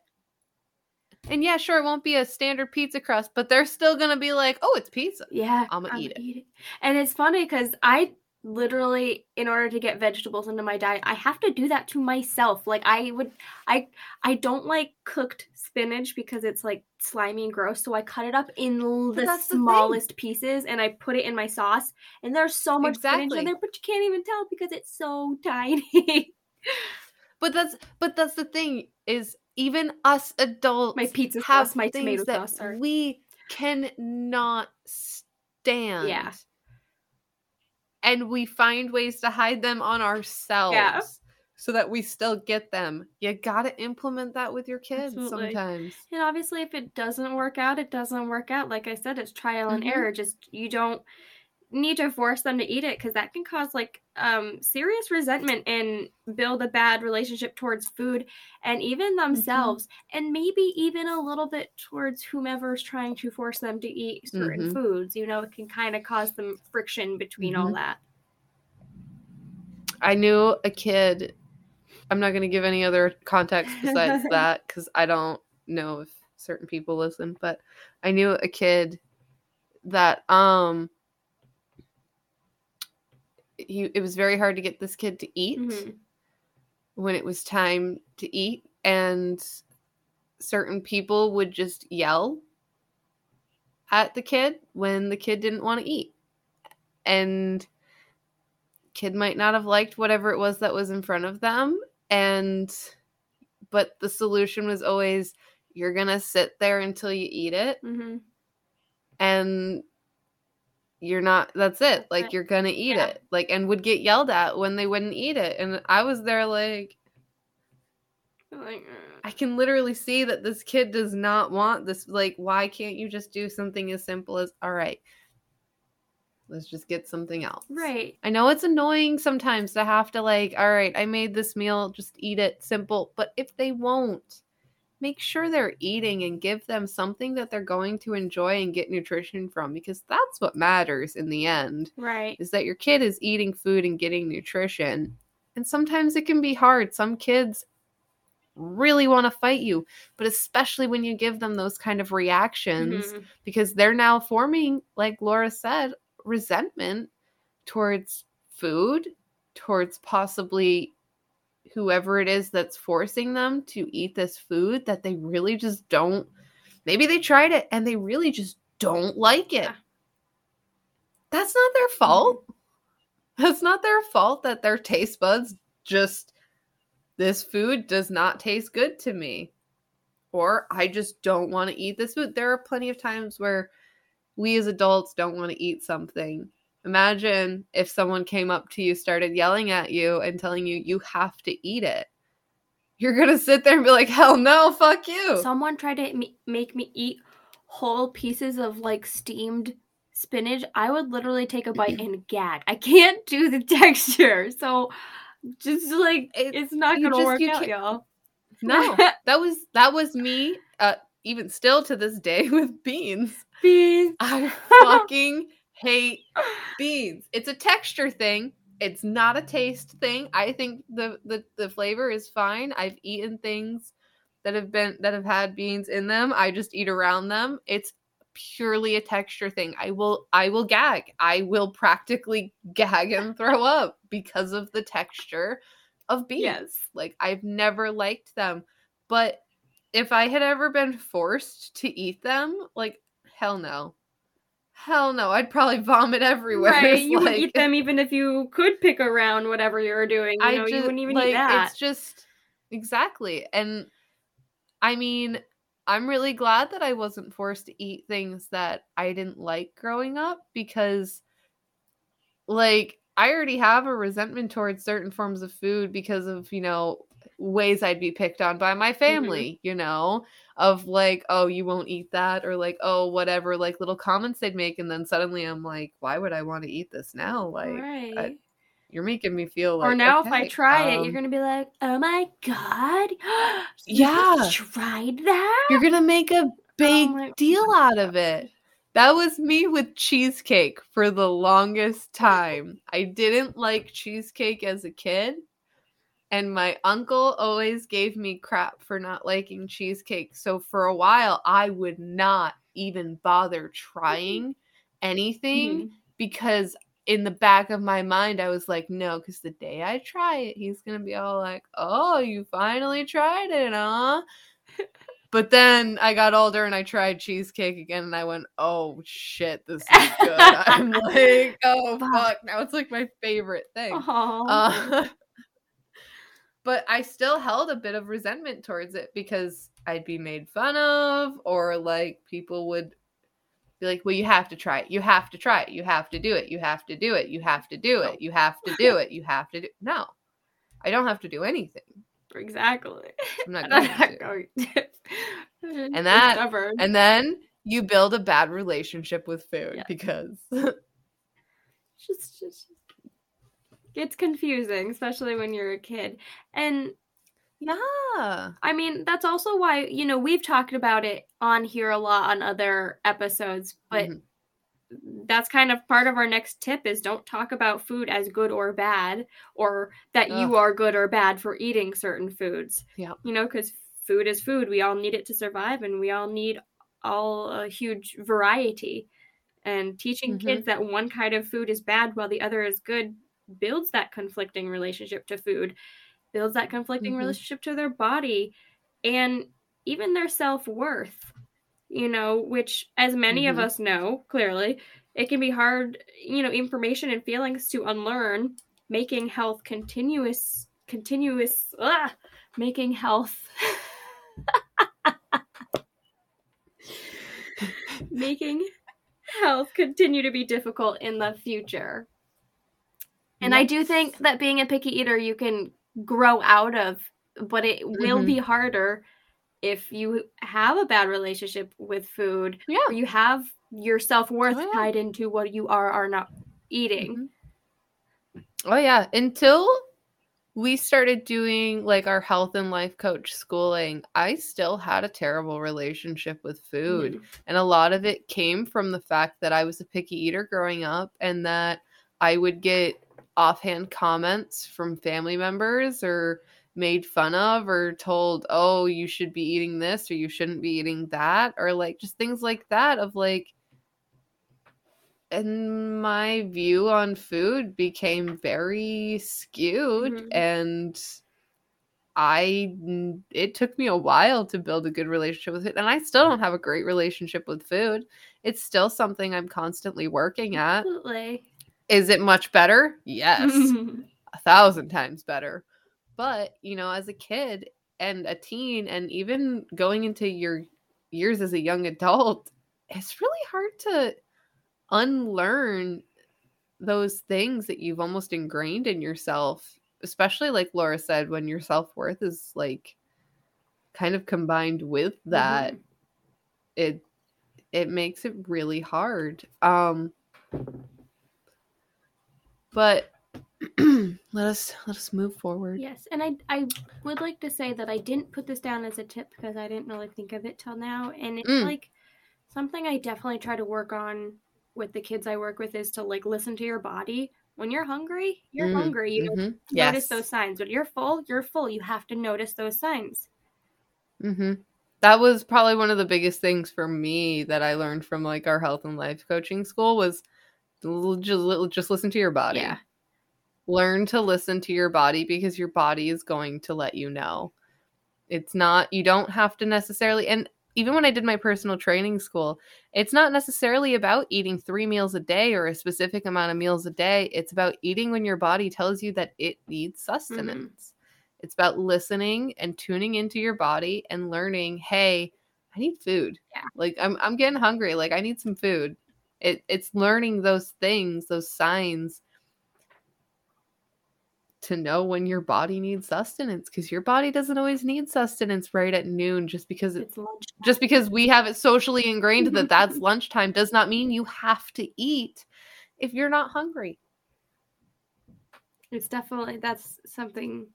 Speaker 1: and yeah sure it won't be a standard pizza crust but they're still gonna be like oh it's pizza
Speaker 2: Yeah.
Speaker 1: I'ma eat it.
Speaker 2: And it's funny because I literally, in order to get vegetables into my diet, I have to do that to myself. Like I would, I, I don't like cooked spinach because it's like slimy and gross. So I cut it up in the
Speaker 1: that's the thing.
Speaker 2: smallest pieces and I put it in my sauce. And there's so much spinach in there, but you can't even tell because it's so tiny.
Speaker 1: but that's but that's the thing is even us adults
Speaker 2: my pizza
Speaker 1: have
Speaker 2: sauce, my tomato sauce.
Speaker 1: We cannot stand
Speaker 2: Yeah.
Speaker 1: And we find ways to hide them on ourselves so that we still get them you gotta implement that with your kids
Speaker 2: Absolutely.
Speaker 1: sometimes
Speaker 2: And obviously, if it doesn't work out, it doesn't work out. Like I said, it's trial and
Speaker 1: Mhm.
Speaker 2: error. Just you don't need to force them to eat it because that can cause like um serious resentment and build a bad relationship towards food and even themselves and maybe even a little bit towards whomever's trying to force them to eat certain
Speaker 1: Mhm.
Speaker 2: foods you know it can kind of cause them friction between all
Speaker 1: Mhm.
Speaker 2: that
Speaker 1: i knew a kid i'm not going to give any other context besides that because i don't know if certain people listen but i knew a kid that um he it was very hard to get this kid to eat
Speaker 2: Mhm.
Speaker 1: when it was time to eat and certain people would just yell at the kid when the kid didn't want to eat and kid might not have liked whatever it was that was in front of them and but the solution was always you're to sit there until you eat it
Speaker 2: Mhm.
Speaker 1: and you're not that's it like you're gonna eat
Speaker 2: Yeah.
Speaker 1: it like and would get yelled at when they wouldn't eat it and i was there like
Speaker 2: Like, uh,
Speaker 1: i can literally see that this kid does not want this like why can't you just do something as simple as all right let's just get something else
Speaker 2: right.
Speaker 1: i know it's annoying sometimes to have to like all right i made this meal just eat it simple but if they won't make sure they're eating and give them something that they're going to enjoy and get nutrition from because that's what matters in the end
Speaker 2: Right.
Speaker 1: is that your kid is eating food and getting nutrition. And sometimes it can be hard. Some kids really want to fight you, but especially when you give them those kind of reactions
Speaker 2: Mhm.
Speaker 1: because they're now forming, like Laura said, resentment towards food, towards possibly whoever it is that's forcing them to eat this food that they really just don't. Maybe they tried it and they really just don't like it.
Speaker 2: Yeah.
Speaker 1: That's not their fault. Mm-hmm. That's not their fault that their taste buds just this food does not taste good to me. Or I just don't want to eat this food. There are plenty of times where we as adults don't want to eat something. Imagine if someone came up to you, started yelling at you, and telling you you have to eat it. You're going to sit there and be like, hell no, fuck you.
Speaker 2: Someone tried to make me eat whole pieces of like steamed spinach. I would literally take a bite and gag. I can't do the texture. So just like
Speaker 1: It-
Speaker 2: it's not gonna
Speaker 1: just-
Speaker 2: work out,
Speaker 1: can't-
Speaker 2: y'all.
Speaker 1: no, that was that was me. Uh, even still to this day with beans.
Speaker 2: Beans.
Speaker 1: I fucking hate beans. It's a texture thing. It's not a taste thing. I think the, the the flavor is fine. I've eaten things that have been that have had beans in them. I just eat around them. It's purely a texture thing. I will I will gag. I will practically gag and throw up because of the texture of beans.
Speaker 2: Yes.
Speaker 1: Like I've never liked them. But if I had ever been forced to eat them, like hell no. Hell no. I'd probably vomit everywhere.
Speaker 2: Right, you would eat them even if you could pick around whatever you were doing. You
Speaker 1: I
Speaker 2: know,
Speaker 1: just
Speaker 2: you wouldn't even
Speaker 1: like
Speaker 2: eat that.
Speaker 1: it's just exactly. And I mean, I'm really glad that I wasn't forced to eat things that I didn't like growing up because like I already have a resentment towards certain forms of food because of, you know, ways I'd be picked on by my family, you know, of like, oh, you won't eat that or like, oh, whatever, like little comments they'd make and then suddenly I'm like, why would I want to eat this now? Like
Speaker 2: right.
Speaker 1: you're making me feel like
Speaker 2: or now if I
Speaker 1: okay,
Speaker 2: try it,
Speaker 1: um,
Speaker 2: you're gonna be like, "Oh my god,
Speaker 1: Yeah.
Speaker 2: you tried that."
Speaker 1: You're gonna make a big
Speaker 2: my
Speaker 1: deal out of it. That was me with cheesecake for the longest time. I didn't like cheesecake as a kid, and my uncle always gave me crap for not liking cheesecake. So for a while, I would not even bother trying anything
Speaker 2: Mhm.
Speaker 1: because in the back of my mind, I was like, no, because the day I try it, he's gonna be all like, oh, you finally tried it, huh? But then I got older and I tried cheesecake again, and I went, "Oh shit, this is good." I'm like, "Oh
Speaker 2: Fuck.
Speaker 1: fuck!" Now it's like my favorite thing. Uh, but I still held a bit of resentment towards it because I'd be made fun of, or like people would be like, "Well, you have to try it. You have to try it. You have to do it. You have to do it. You have to do it. You have to do it. You have to do." No, I don't have to do anything.
Speaker 2: exactly.
Speaker 1: I'm not going
Speaker 2: I'm not
Speaker 1: to.
Speaker 2: going to.
Speaker 1: And that-
Speaker 2: Stubborn.
Speaker 1: And then you build a bad relationship with food
Speaker 2: Yeah.
Speaker 1: because
Speaker 2: just, just it's confusing, especially when you're a kid. And
Speaker 1: yeah,
Speaker 2: I mean, that's also why, you know, we've talked about it on here a lot on other episodes, but
Speaker 1: Mhm.
Speaker 2: that's kind of part of our next tip is don't talk about food as good or bad or that
Speaker 1: Ugh.
Speaker 2: you are good or bad for eating certain foods.
Speaker 1: Yeah.
Speaker 2: You know, cuz food is food. We all need it to survive and we all need all a huge variety. And teaching
Speaker 1: Mhm.
Speaker 2: kids that one kind of food is bad while the other is good builds that conflicting relationship to food, builds that conflicting mm-hmm. relationship to their body, and even their self worth. You know, which, as many mm-hmm. of us know clearly, it can be hard, you know, information and feelings to unlearn, making health continuous, continuous, ah, making health. making health continue to be difficult in the future. And. I do think that being a picky eater, you can grow out of, but it mm-hmm. will be harder if you have a bad relationship with food. Yeah. Or you have your self worth oh, yeah. tied into what you are or not eating.
Speaker 1: Mm-hmm. Oh, yeah. Until we started doing like our health and life coach schooling, I still had a terrible relationship with food. Mm. And a lot of it came from the fact that I was a picky eater growing up and that I would get offhand comments from family members or made fun of or told, oh, you should be eating this or you shouldn't be eating that, or like just things like that of like, and my view on food became very skewed mm-hmm. and I it took me a while to build a good relationship with it and I still don't have a great relationship with food. It's still something I'm constantly working at. Absolutely. Is it much better? Yes. a thousand times better. But, you know, as a kid and a teen and even going into your years as a young adult, it's really hard to unlearn those things that you've almost ingrained in yourself, especially like Laura said, when your self worth is like kind of combined with that, mm-hmm. it it makes it really hard. Um but let us let us move forward.
Speaker 2: Yes, and I I would like to say that I didn't put this down as a tip because I didn't really think of it till now, and it's mm. like something I definitely try to work on with the kids I work with is to like listen to your body. When you're hungry, you're mm. hungry. You mm-hmm. notice yes. those signs. When you're full, you're full. You have to notice those signs.
Speaker 1: Mm-hmm. That was probably one of the biggest things for me that I learned from like our health and life coaching school was just, just listen to your body. Yeah. Learn to listen to your body because your body is going to let you know. It's not, you don't have to necessarily, and even when I did my personal training school, it's not necessarily about eating three meals a day or a specific amount of meals a day. It's about eating when your body tells you that it needs mm-hmm. sustenance. Mm-hmm. It's about listening and tuning into your body and learning, hey, I need food. Yeah. Like I'm I'm getting hungry. Like I need some food. It, it's learning those things, those signs to know when your body needs sustenance because your body doesn't always need sustenance right at noon just because it's, it's just because we have it socially ingrained that that's lunchtime does not mean you have to eat if you're not hungry
Speaker 2: it's definitely that's something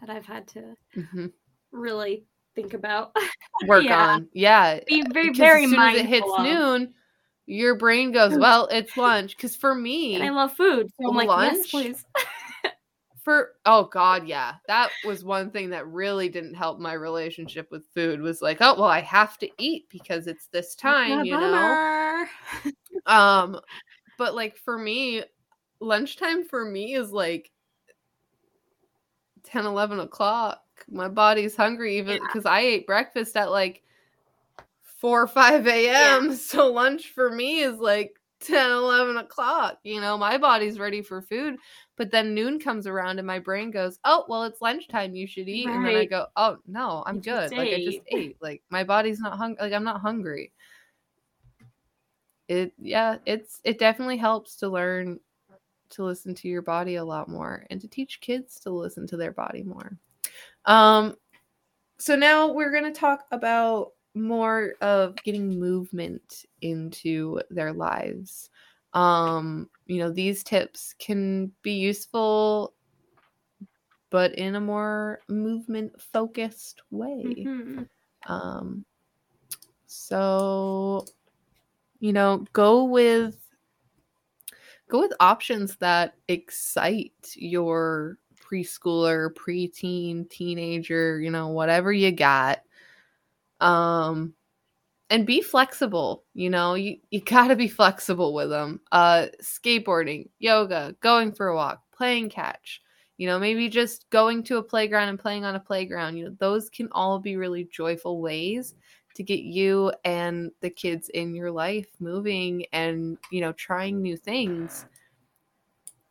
Speaker 2: that i've had to mm-hmm. really think about
Speaker 1: work yeah. on yeah be very very as soon as it hits of. noon your brain goes, well, it's lunch. Because for me,
Speaker 2: and I love food, so I'm like, lunch, yes, please.
Speaker 1: for oh god, yeah, that was one thing that really didn't help my relationship with food. Was like, oh well, I have to eat because it's this time, you know. um, but like for me, lunchtime for me is like 10, 11 o'clock. My body's hungry even because yeah. I ate breakfast at like 4 or 5 a.m. Yeah. So lunch for me is like 10, 11 o'clock. You know, my body's ready for food. But then noon comes around and my brain goes, oh, well, it's lunchtime. You should eat. Right. And then I go, oh, no, I'm you good. Like, I just ate. Like, my body's not hungry. Like, I'm not hungry. It, yeah, it's, it definitely helps to learn to listen to your body a lot more and to teach kids to listen to their body more. Um, so now we're going to talk about more of getting movement into their lives. Um, you know, these tips can be useful, but in a more movement focused way. Mm-hmm. Um, so, you know, go with go with options that excite your preschooler, preteen, teenager, you know, whatever you got um and be flexible you know you, you gotta be flexible with them uh skateboarding yoga going for a walk playing catch you know maybe just going to a playground and playing on a playground you know those can all be really joyful ways to get you and the kids in your life moving and you know trying new things.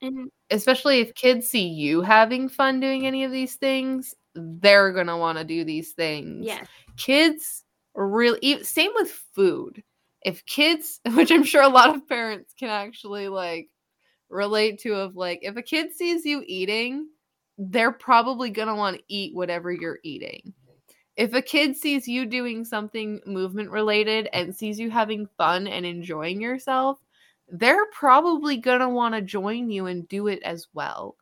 Speaker 2: And
Speaker 1: especially if kids see you having fun doing any of these things they're gonna want to do these things.
Speaker 2: Yes.
Speaker 1: kids really same with food. If kids which i'm sure a lot of parents can actually like relate to of like if a kid sees you eating they're probably going to want to eat whatever you're eating. If a kid sees you doing something movement related and sees you having fun and enjoying yourself they're probably going to want to join you and do it as well.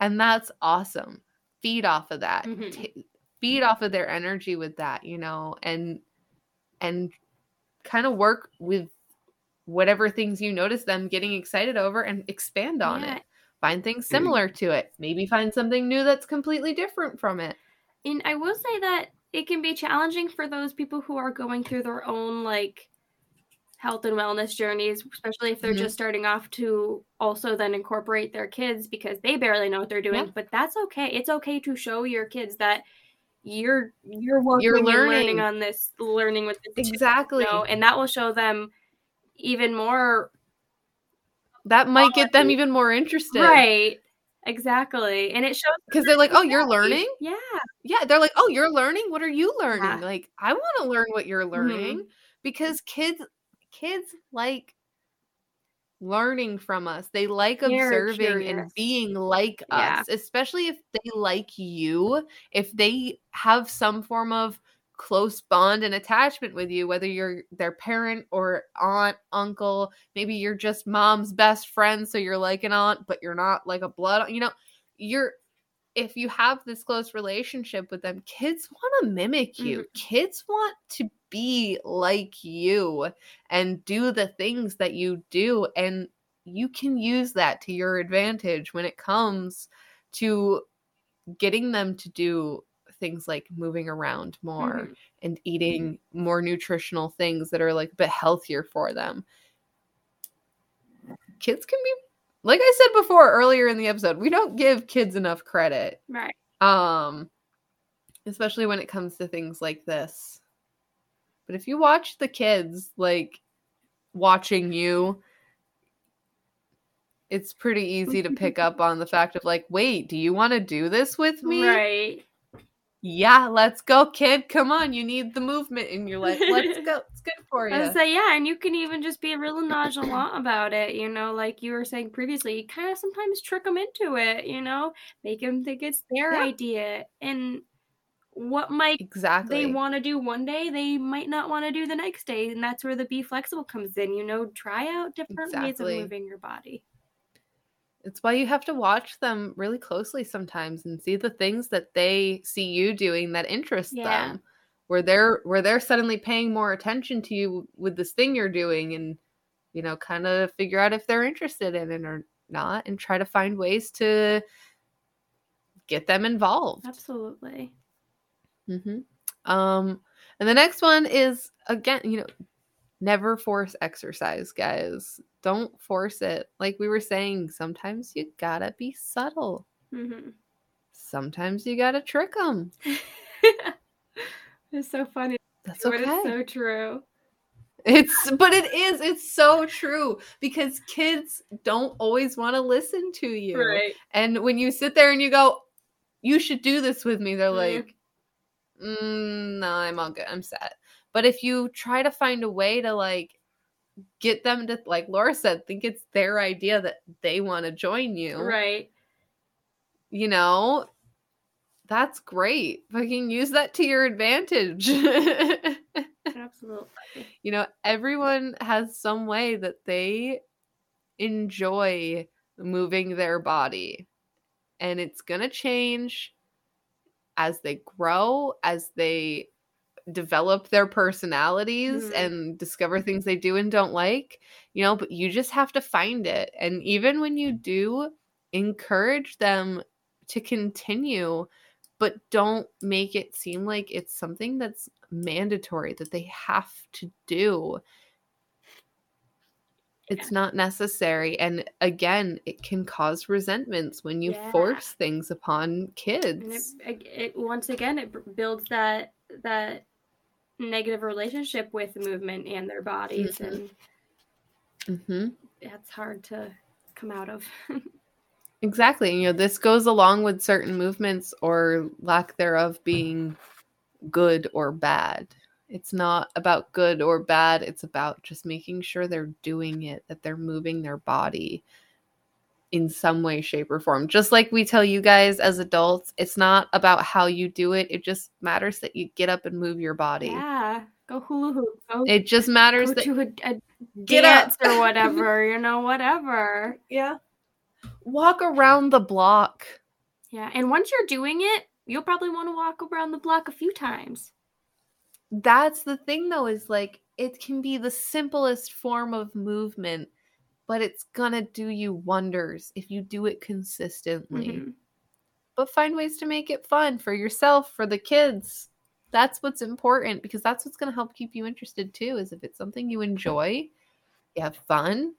Speaker 1: And that's awesome feed off of that
Speaker 2: Mhm.
Speaker 1: Ta- feed off of their energy with that you know and and kind of work with whatever things you notice them getting excited over and expand on
Speaker 2: Yeah.
Speaker 1: it find things similar to it maybe find something new that's completely different from it
Speaker 2: And I will say that it can be challenging for those people who are going through their own like health and wellness journeys, especially if they're
Speaker 1: Mhm.
Speaker 2: just starting off to also then incorporate their kids because they barely know what they're doing.
Speaker 1: Yeah.
Speaker 2: But that's okay. It's okay to show your kids that you're you're working
Speaker 1: You're learning.
Speaker 2: learning on this, learning with this,
Speaker 1: exactly
Speaker 2: you know, and that will show them even more
Speaker 1: that might get them even more interested
Speaker 2: right. Exactly, and it shows
Speaker 1: because they're like oh you're learning
Speaker 2: Yeah,
Speaker 1: yeah they're like oh you're learning what are you learning
Speaker 2: Yeah.
Speaker 1: like i want to learn what you're learning
Speaker 2: Mhm.
Speaker 1: because kids kids like learning from us they like
Speaker 2: They're
Speaker 1: observing and being like
Speaker 2: Yeah.
Speaker 1: us especially if they like you if they have some form of close bond and attachment with you whether you're their parent or aunt uncle maybe you're just mom's best friend so you're like an aunt but you're not like a blood you know you're if you have this close relationship with them kids want to mimic you
Speaker 2: Mhm.
Speaker 1: kids want to be like you and do the things that you do and you can use that to your advantage when it comes to getting them to do things like moving around more
Speaker 2: Mhm.
Speaker 1: and eating more nutritional things that are like a bit healthier for them. Kids can be like I said before earlier in the episode, we don't give kids enough credit.
Speaker 2: right.
Speaker 1: Um especially when it comes to things like this. But if you watch the kids like watching you it's pretty easy to pick up on the fact of like, wait, do you want to do this with me?
Speaker 2: Right.
Speaker 1: Yeah, let's go, kid. Come on, you need the movement in your life. Let's go. It's good for
Speaker 2: I
Speaker 1: you.
Speaker 2: would say, yeah, and you can even just be a real nonchalant about it, you know, like you were saying previously. You kind of sometimes trick them into it, you know, make them think it's their
Speaker 1: Yeah.
Speaker 2: idea. And what might
Speaker 1: Exactly.
Speaker 2: they want to do one day, they might not want to do the next day. And that's where the be flexible comes in, you know, try out different ways of moving your body.
Speaker 1: It's why you have to watch them really closely sometimes and see the things that they see you doing that interest
Speaker 2: Yeah.
Speaker 1: them. Where they're where they're suddenly paying more attention to you with this thing you're doing and you know, kind of figure out if they're interested in it or not and try to find ways to get them involved.
Speaker 2: Absolutely.
Speaker 1: Hmm Um, and the next one is again, you know, never force exercise, guys. Don't force it. Like we were saying, sometimes you gotta be subtle.
Speaker 2: hmm
Speaker 1: Sometimes you gotta trick them.
Speaker 2: it's so funny.
Speaker 1: That's
Speaker 2: But
Speaker 1: okay.
Speaker 2: it's so true.
Speaker 1: It's but it is. It's so true because kids don't always want to listen to you.
Speaker 2: Right.
Speaker 1: And when you sit there and you go, "You should do this with me," they're
Speaker 2: Mhm.
Speaker 1: like, mm, "No, I'm all good. I'm set." But if you try to find a way to like get them to, like Laura said, think it's their idea that they want to join you,
Speaker 2: Right.
Speaker 1: you know, that's great. Fucking use that to your advantage.
Speaker 2: Absolutely.
Speaker 1: you know, everyone has some way that they enjoy moving their body. And it's going to change as they grow, as they develop their personalities
Speaker 2: Mhm.
Speaker 1: and discover things they do and don't like, you know, but you just have to find it. And even when you do, encourage them to continue, but don't make it seem like it's something that's mandatory that they have to do. It's
Speaker 2: Yeah.
Speaker 1: not necessary. And again, it can cause resentments when you
Speaker 2: Yeah.
Speaker 1: force things upon
Speaker 2: and it,
Speaker 1: kids.
Speaker 2: it, it once again it builds that that negative relationship with movement and their bodies
Speaker 1: Mhm.
Speaker 2: and
Speaker 1: hmm
Speaker 2: that's hard to come out of
Speaker 1: Exactly. You know, this goes along with certain movements or lack thereof being good or bad. It's not about good or bad. It's about just making sure they're doing it, that they're moving their body in some way, shape, or form. Just like we tell you guys as adults, it's not about how you do it. It just matters that you get up and move your body.
Speaker 2: yeah go hula hoop go,
Speaker 1: It just matters that
Speaker 2: to a, a
Speaker 1: Get up.
Speaker 2: or whatever you know whatever
Speaker 1: yeah. Walk around the block.
Speaker 2: yeah and once you're doing it you'll probably want to walk around the block a few times
Speaker 1: that's the thing though is like it can be the simplest form of movement but it's gonna do you wonders if you do it consistently.
Speaker 2: Mhm.
Speaker 1: but find ways to make it fun for yourself for the kids. That's what's important because that's what's gonna help keep you interested too is if it's something you enjoy you have fun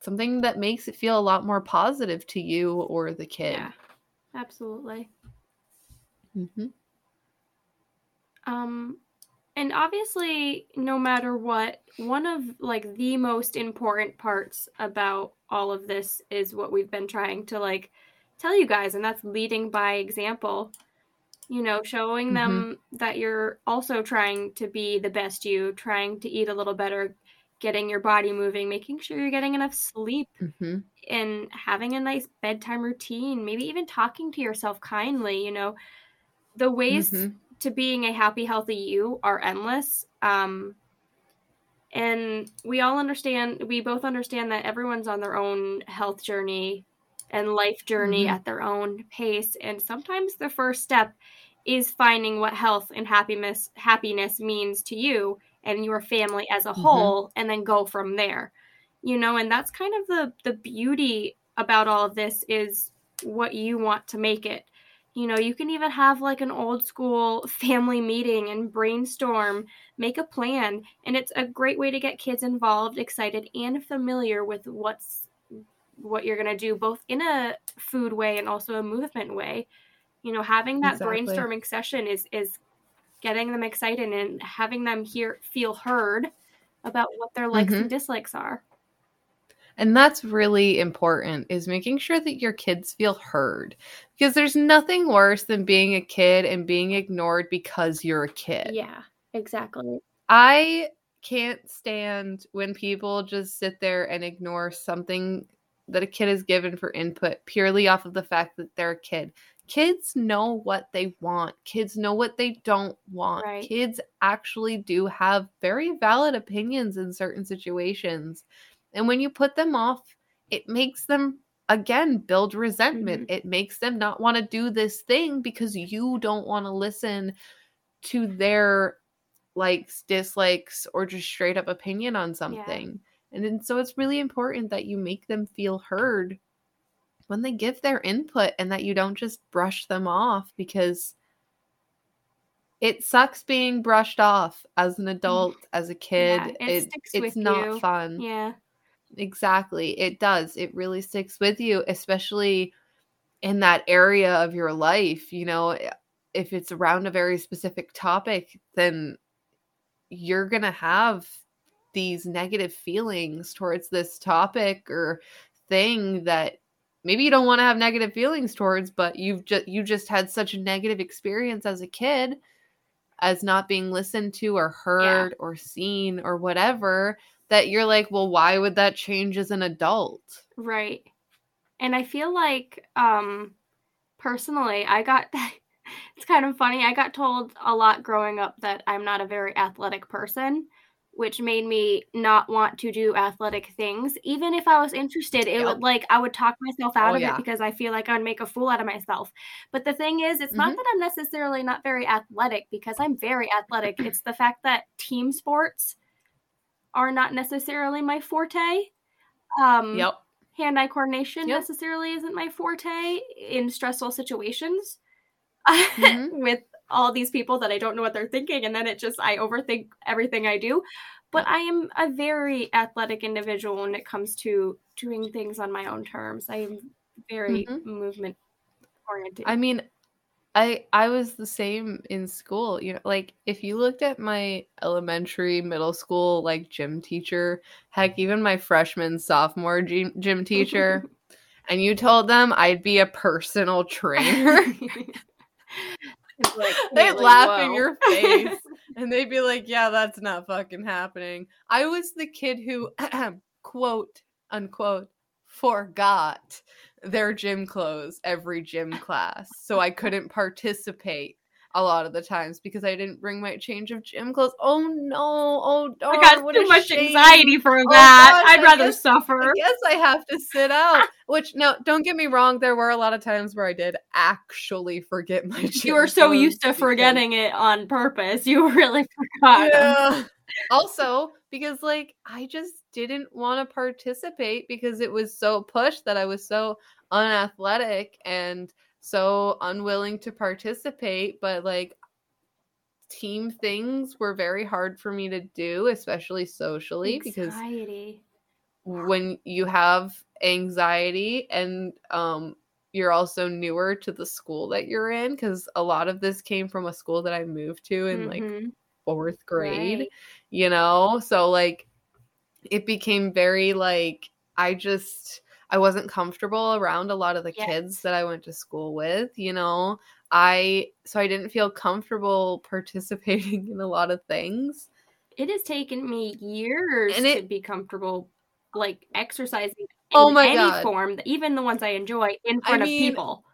Speaker 1: something that makes it feel a lot more positive to you or the kid.
Speaker 2: Yeah absolutely.
Speaker 1: Hmm
Speaker 2: Um, and obviously, no matter what, one of like the most important parts about all of this is what we've been trying to like tell you guys, and that's leading by example. You know, showing them that you're also trying to be the best you, trying to eat a little better, getting your body moving, making sure you're getting enough sleep,
Speaker 1: hmm
Speaker 2: and having a nice bedtime routine, maybe even talking to yourself kindly, you know. The ways
Speaker 1: Mhm.
Speaker 2: To being a happy, healthy you are endless. Um, and we all understand, we both understand that everyone's on their own health journey and life journey
Speaker 1: Mhm.
Speaker 2: at their own pace. And sometimes the first step is finding what health and happiness happiness means to you and your family as a
Speaker 1: Mhm.
Speaker 2: whole, and then go from there. You know, and that's kind of the the beauty about all of this is what you want to make it you know, you can even have like an old school family meeting and brainstorm, make a plan, and it's a great way to get kids involved, excited, and familiar with what's what you're going to do both in a food way and also a movement way. You know, having that
Speaker 1: Exactly.
Speaker 2: brainstorming session is is getting them excited and having them hear feel heard about what their likes
Speaker 1: Mhm.
Speaker 2: and dislikes are.
Speaker 1: And that's really important is making sure that your kids feel heard. Because there's nothing worse than being a kid and being ignored because you're a kid.
Speaker 2: Yeah, exactly.
Speaker 1: I can't stand when people just sit there and ignore something that a kid is given for input purely off of the fact that they're a kid. Kids know what they want. Kids know what they don't want.
Speaker 2: Right.
Speaker 1: Kids actually do have very valid opinions in certain situations. And when you put them off, it makes them again build resentment. It makes them not want to do this thing because you don't want to listen to their likes, dislikes, or just straight up opinion on something. And then, so it's really important that you make them feel heard when they give their input and that you don't just brush them off because it sucks being brushed off as an adult, as a kid.
Speaker 2: Mm. Yeah, it
Speaker 1: it, it's not
Speaker 2: you.
Speaker 1: fun.
Speaker 2: Yeah.
Speaker 1: Exactly. It does. It really sticks with you, especially in that area of your life. You know, eh, if it's around a very specific topic, then you're going to have these negative feelings towards this topic or thing that maybe you don't want to have negative feelings towards but you've just you just had such a negative experience as a kid as not being listened to or heard or seen or whatever that you're like well why would that change as an adult
Speaker 2: Right. And I feel like um personally I got it's kind of funny. I got told a lot growing up that I'm not a very athletic person, which made me not want to do athletic things. Even if I was interested, it
Speaker 1: Yep.
Speaker 2: would like I would talk myself out
Speaker 1: Oh,
Speaker 2: of
Speaker 1: yeah.
Speaker 2: it because I feel like I would make a fool out of myself. But the thing is, it's not
Speaker 1: Mhm.
Speaker 2: that I'm necessarily not very athletic because I'm very athletic. it's the fact that team sports are not necessarily my forte. Um
Speaker 1: yep
Speaker 2: hand eye coordination
Speaker 1: Yep.
Speaker 2: necessarily isn't my forte in stressful situations. mm-hmm. with all these people that I don't know what they're thinking. And then it just, I overthink everything I do. But I am a very athletic individual when it comes to doing things on my own terms. I am very mm-hmm. movement oriented.
Speaker 1: I mean, I I was the same in school. You know, like if you looked at my elementary, middle school like gym teacher, heck, even my freshman, sophomore gym, gym teacher, and you told them I'd be a personal trainer, like, they'd laugh whoa. in your face and they'd be like, "Yeah, that's not fucking happening." I was the kid who quote unquote forgot their gym clothes every gym class. So I couldn't participate a lot of the times because I didn't bring my change of gym clothes. Oh no! Oh darn!
Speaker 2: I got too much shame. anxiety for oh, that. Gosh, I'd rather
Speaker 1: guess,
Speaker 2: suffer.
Speaker 1: I guess I have to sit out. Which no, don't get me wrong. There were a lot of times where I did actually forget my.
Speaker 2: You were so used to forgetting it on purpose. You really forgot. Yeah.
Speaker 1: also, because like I just didn't want to participate because it was so pushed that I was so unathletic and so unwilling to participate, but like team things were very hard for me to do, especially socially
Speaker 2: anxiety.
Speaker 1: because when you have anxiety and um you're also newer to the school that you're in because a lot of this came from a school that I moved to in mm-hmm. like fourth grade, right. you know? So like it became very like I just I wasn't comfortable around a lot of the yes. kids that I went to school with, you know. I so I didn't feel comfortable participating in a lot of things.
Speaker 2: It has taken me years and it, to be comfortable like exercising oh in my any God. form, even the ones I enjoy in front I mean, of people.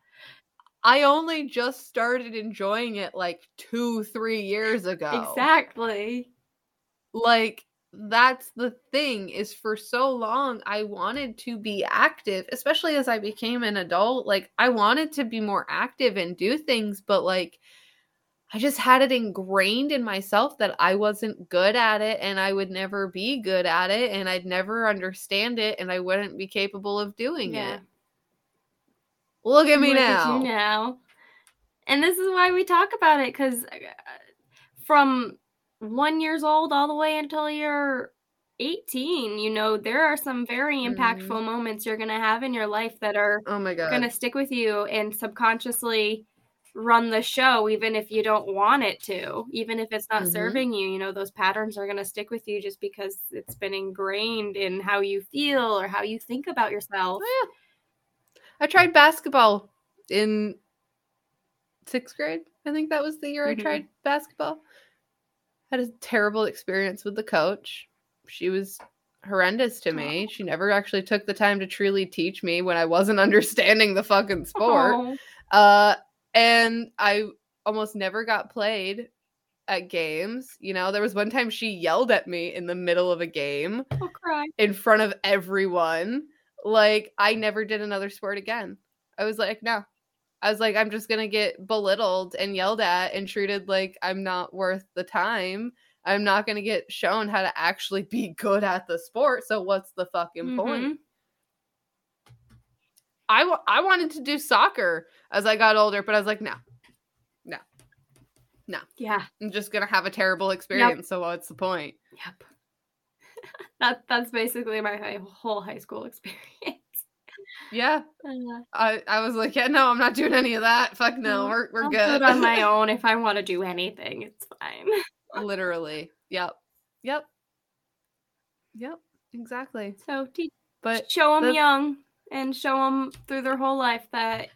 Speaker 1: I only just started enjoying it like 2 3 years ago.
Speaker 2: Exactly.
Speaker 1: Like that's the thing is for so long I wanted to be active, especially as I became an adult. Like I wanted to be more active and do things, but like I just had it ingrained in myself that I wasn't good at it and I would never be good at it and I'd never understand it and I wouldn't be capable of doing yeah. it. Look at me
Speaker 2: Look
Speaker 1: now.
Speaker 2: At now. And this is why we talk about it cuz uh, from one years old all the way until you're 18 you know there are some very impactful mm. moments you're going to have in your life that are
Speaker 1: oh my god
Speaker 2: going to stick with you and subconsciously run the show even if you don't want it to even if it's not mm-hmm. serving you you know those patterns are going to stick with you just because it's been ingrained in how you feel or how you think about yourself oh,
Speaker 1: yeah. i tried basketball in sixth grade i think that was the year mm-hmm. i tried basketball had a terrible experience with the coach. She was horrendous to me. She never actually took the time to truly teach me when I wasn't understanding the fucking sport. Oh. Uh, and I almost never got played at games. You know, there was one time she yelled at me in the middle of a game
Speaker 2: I'll cry.
Speaker 1: in front of everyone. Like, I never did another sport again. I was like, no, I was like, I'm just gonna get belittled and yelled at and treated like I'm not worth the time. I'm not gonna get shown how to actually be good at the sport. So what's the fucking mm-hmm. point? I, w- I wanted to do soccer as I got older, but I was like, no, no, no.
Speaker 2: Yeah,
Speaker 1: I'm just gonna have a terrible experience. Yep. So what's the point?
Speaker 2: Yep. that that's basically my whole high school experience.
Speaker 1: Yeah. Uh, I, I was like, yeah, no, I'm not doing any of that. Fuck no, we're we're
Speaker 2: I'll
Speaker 1: good.
Speaker 2: on my own. If I want to do anything, it's fine.
Speaker 1: Literally. Yep. Yep. Yep. Exactly.
Speaker 2: So, teach, but show them young and show them through their whole life that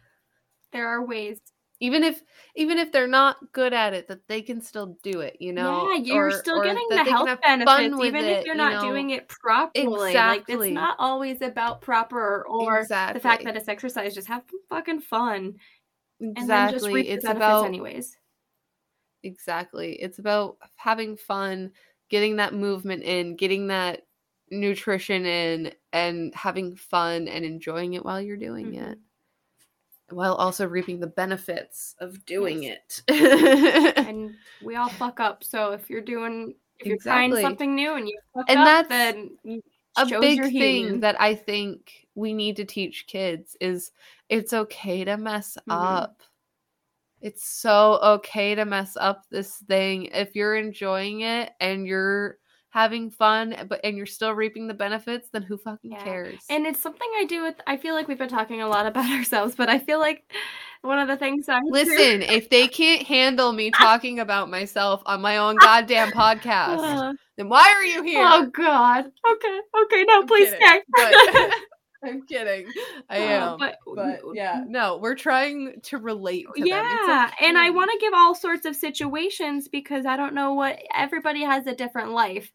Speaker 2: there are ways
Speaker 1: even if even if they're not good at it that they can still do it you know
Speaker 2: yeah you're or, still getting the health benefits even it, if you're not know? doing it properly exactly. like it's not always about proper or exactly. the fact that it's exercise just have fucking fun
Speaker 1: exactly it's about
Speaker 2: anyways
Speaker 1: exactly it's about having fun getting that movement in getting that nutrition in and having fun and enjoying it while you're doing mm-hmm. it while also reaping the benefits of doing yes.
Speaker 2: it. and we all fuck up. So if you're doing, if you're exactly. trying something new and you fuck and up, that's then
Speaker 1: a big thing that I think we need to teach kids is it's okay to mess mm-hmm. up. it's so okay to mess up this thing if you're enjoying it and you're having fun but and you're still reaping the benefits then who fucking
Speaker 2: Yeah.
Speaker 1: cares
Speaker 2: And it's something I do with I feel like we've been talking a lot about ourselves, but I feel like one of the things I
Speaker 1: listen if they can't handle me talking about myself on my own goddamn podcast then why are you here
Speaker 2: oh god. Okay. Okay, no,
Speaker 1: I'm
Speaker 2: please
Speaker 1: kidding,
Speaker 2: stay.
Speaker 1: but- i'm kidding i
Speaker 2: Uh,
Speaker 1: am
Speaker 2: but,
Speaker 1: but yeah no we're trying to relate to
Speaker 2: yeah and i want to give all sorts of situations because i don't know what everybody has a different life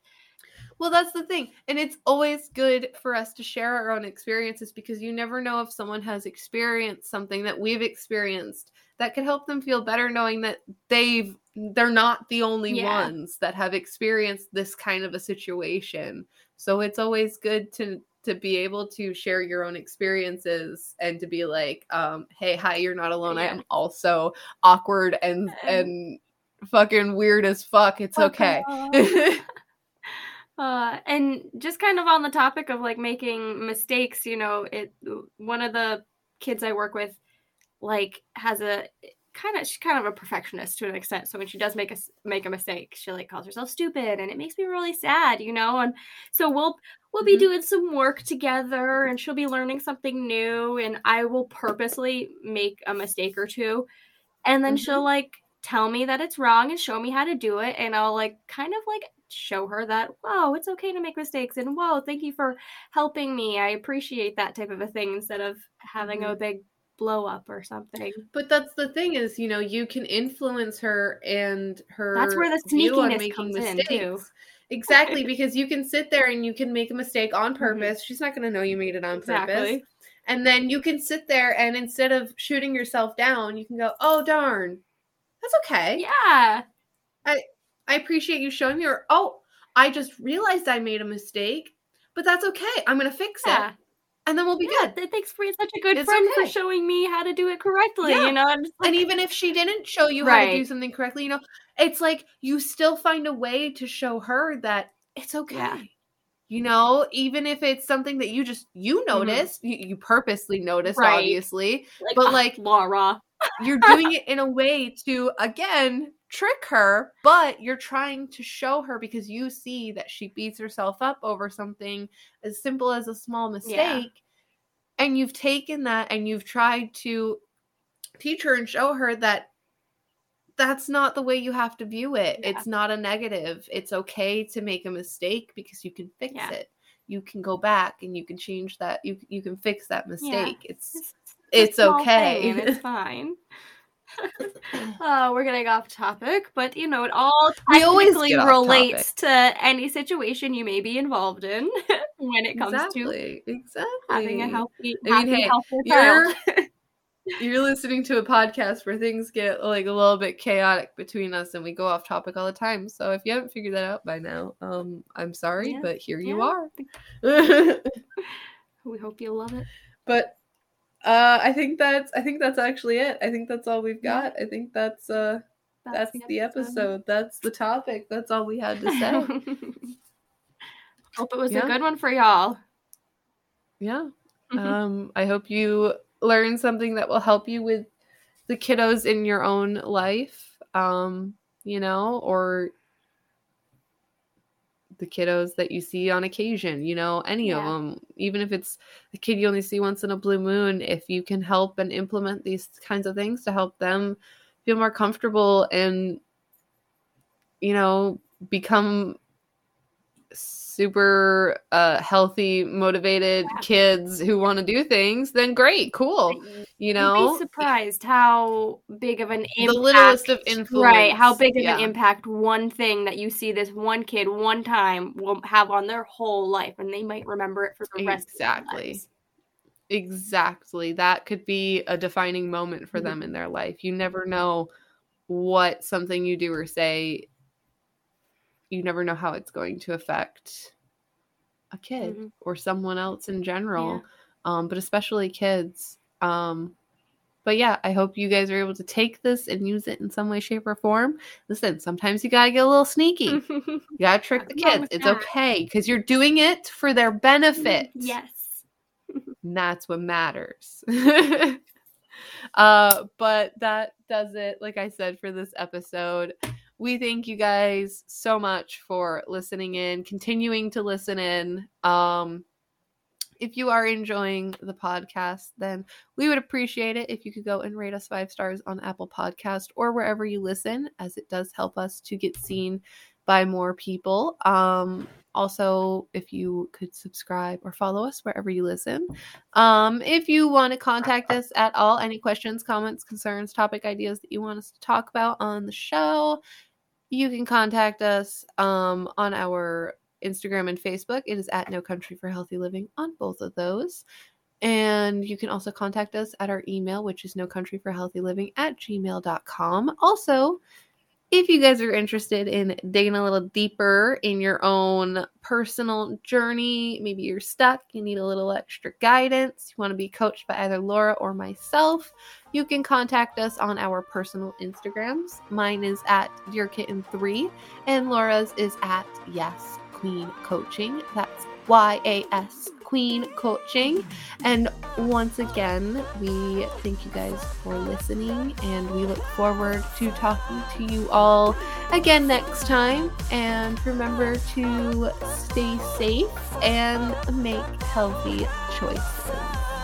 Speaker 1: Well, that's the thing. And it's always good for us to share our own experiences because you never know if someone has experienced something that we've experienced that could help them feel better knowing that they've they're not the only
Speaker 2: Yeah.
Speaker 1: ones that have experienced this kind of a situation. So it's always good to to be able to share your own experiences and to be like um hey hi you're not alone. I am also awkward and and fucking weird as fuck. It's okay.
Speaker 2: uh, and just kind of on the topic of like making mistakes, you know, it one of the kids I work with like has a kind of she's kind of a perfectionist to an extent. So when she does make a make a mistake, she like calls herself stupid, and it makes me really sad, you know. And so we'll we'll be
Speaker 1: Mhm.
Speaker 2: doing some work together, and she'll be learning something new, and I will purposely make a mistake or two, and then
Speaker 1: Mhm.
Speaker 2: she'll like tell me that it's wrong and show me how to do it and I'll like kind of like show her that whoa it's okay to make mistakes and whoa thank you for helping me I appreciate that type of a thing instead of having a big blow up or something
Speaker 1: But that's the thing is, you know, you can influence her and her.
Speaker 2: That's where the sneakiness comes in, too.
Speaker 1: Exactly, because you can sit there and you can make a mistake on purpose. She's not going to know you made it on purpose.
Speaker 2: Mm-hmm.
Speaker 1: And then you can sit there and instead of shooting yourself down, you can go, "Oh darn, that's okay.
Speaker 2: yeah
Speaker 1: I appreciate you showing me." Or, "Oh, I just realized I made a mistake, but that's okay. I'm going to fix
Speaker 2: yeah
Speaker 1: it, and then we'll be
Speaker 2: yeah
Speaker 1: good."
Speaker 2: th- thanks for being such a good
Speaker 1: It's
Speaker 2: friend for showing me how to do it correctly
Speaker 1: Yeah.
Speaker 2: you know and,
Speaker 1: and even if she didn't show you how to do something correctly, you know, it's like you still find a way to show her that it's okay.
Speaker 2: Yeah.
Speaker 1: You know, even if it's something that you just you noticed, you, you purposely noticed,
Speaker 2: Right.
Speaker 1: obviously,
Speaker 2: like,
Speaker 1: but,
Speaker 2: "Ah,
Speaker 1: like-
Speaker 2: Laura
Speaker 1: you're doing it in a way to again trick her, but you're trying to show her because you see that she beats herself up over something as simple as a small mistake. And you've taken that and you've tried to teach her and show her that that's not the way you have to view it.
Speaker 2: Yeah.
Speaker 1: It's not a negative. It's okay to make a mistake because you can fix
Speaker 2: Yeah.
Speaker 1: it. You can go back and you can change that. You you can fix that mistake. It's
Speaker 2: It's,
Speaker 1: It's
Speaker 2: a
Speaker 1: okay.
Speaker 2: thing it's fine. Oh, we're getting off topic, but you know, it all technically relates to any situation you may be involved in when it comes to
Speaker 1: exactly, exactly.
Speaker 2: having a healthy,
Speaker 1: I mean,
Speaker 2: happy,
Speaker 1: hey,
Speaker 2: healthy
Speaker 1: you're-
Speaker 2: child.
Speaker 1: You're listening to a podcast where things get like a little bit chaotic between us and we go off topic all the time. So if you haven't figured that out by now, um I'm sorry,
Speaker 2: Yeah,
Speaker 1: but here you are.
Speaker 2: We hope you love it.
Speaker 1: but uh I think that's I think that's actually it. I think that's all we've got. I think that's uh that's, the episode. That's the topic. That's all we had to say.
Speaker 2: hope it was
Speaker 1: Yeah.
Speaker 2: a good one for y'all.
Speaker 1: yeah. um i hope you learn something that will help you with the kiddos in your own life um you know or the kiddos that you see on occasion you know any of them even if it's a kid you only see once in a blue moon if you can help and implement these kinds of things to help them feel more comfortable and you know become super uh healthy motivated kids who want to do things then great cool you
Speaker 2: You'd
Speaker 1: know
Speaker 2: be surprised how big of an impact
Speaker 1: the littlest of influence
Speaker 2: Right, how big of
Speaker 1: yeah.
Speaker 2: an impact one thing that you see this one kid one time will have on their whole life, and they might remember it for the rest
Speaker 1: Exactly.
Speaker 2: of their lives.
Speaker 1: exactly that could be a defining moment for
Speaker 2: Mhm.
Speaker 1: them in their life you never know what something you do or say you never know how it's going to affect a kid
Speaker 2: Mhm.
Speaker 1: or someone else in general
Speaker 2: Yeah.
Speaker 1: um, but especially kids um, but yeah i hope you guys are able to take this and use it in some way shape or form listen sometimes you gotta get a little sneaky you gotta trick the kids it's
Speaker 2: that.
Speaker 1: okay because you're doing it for their benefit
Speaker 2: yes.
Speaker 1: and that's what matters. uh, but that does it, like I said, for this episode. We thank you guys so much for listening in, continuing to listen in. Um, if you are enjoying the podcast, then we would appreciate it if you could go and rate us five stars on Apple Podcast or wherever you listen, as it does help us to get seen by more people. Um, also, if you could subscribe or follow us wherever you listen. Um, if you want to contact us at all, any questions, comments, concerns, topic ideas that you want us to talk about on the show, you can contact us um, on our Instagram and Facebook. It is at No Country for Healthy Living on both of those. And you can also contact us at our email, which is no country for healthy living at gmail.com. Also, if you guys are interested in digging a little deeper in your own personal journey, maybe you're stuck, you need a little extra guidance, you want to be coached by either Laura or myself, you can contact us on our personal Instagrams. Mine is at DearKitten3 and Laura's is at Yes Queen Coaching. That's Y A S Queen Coaching. And once again, we thank you guys for listening and we look forward to talking to you all again next time. And remember to stay safe and make healthy choices.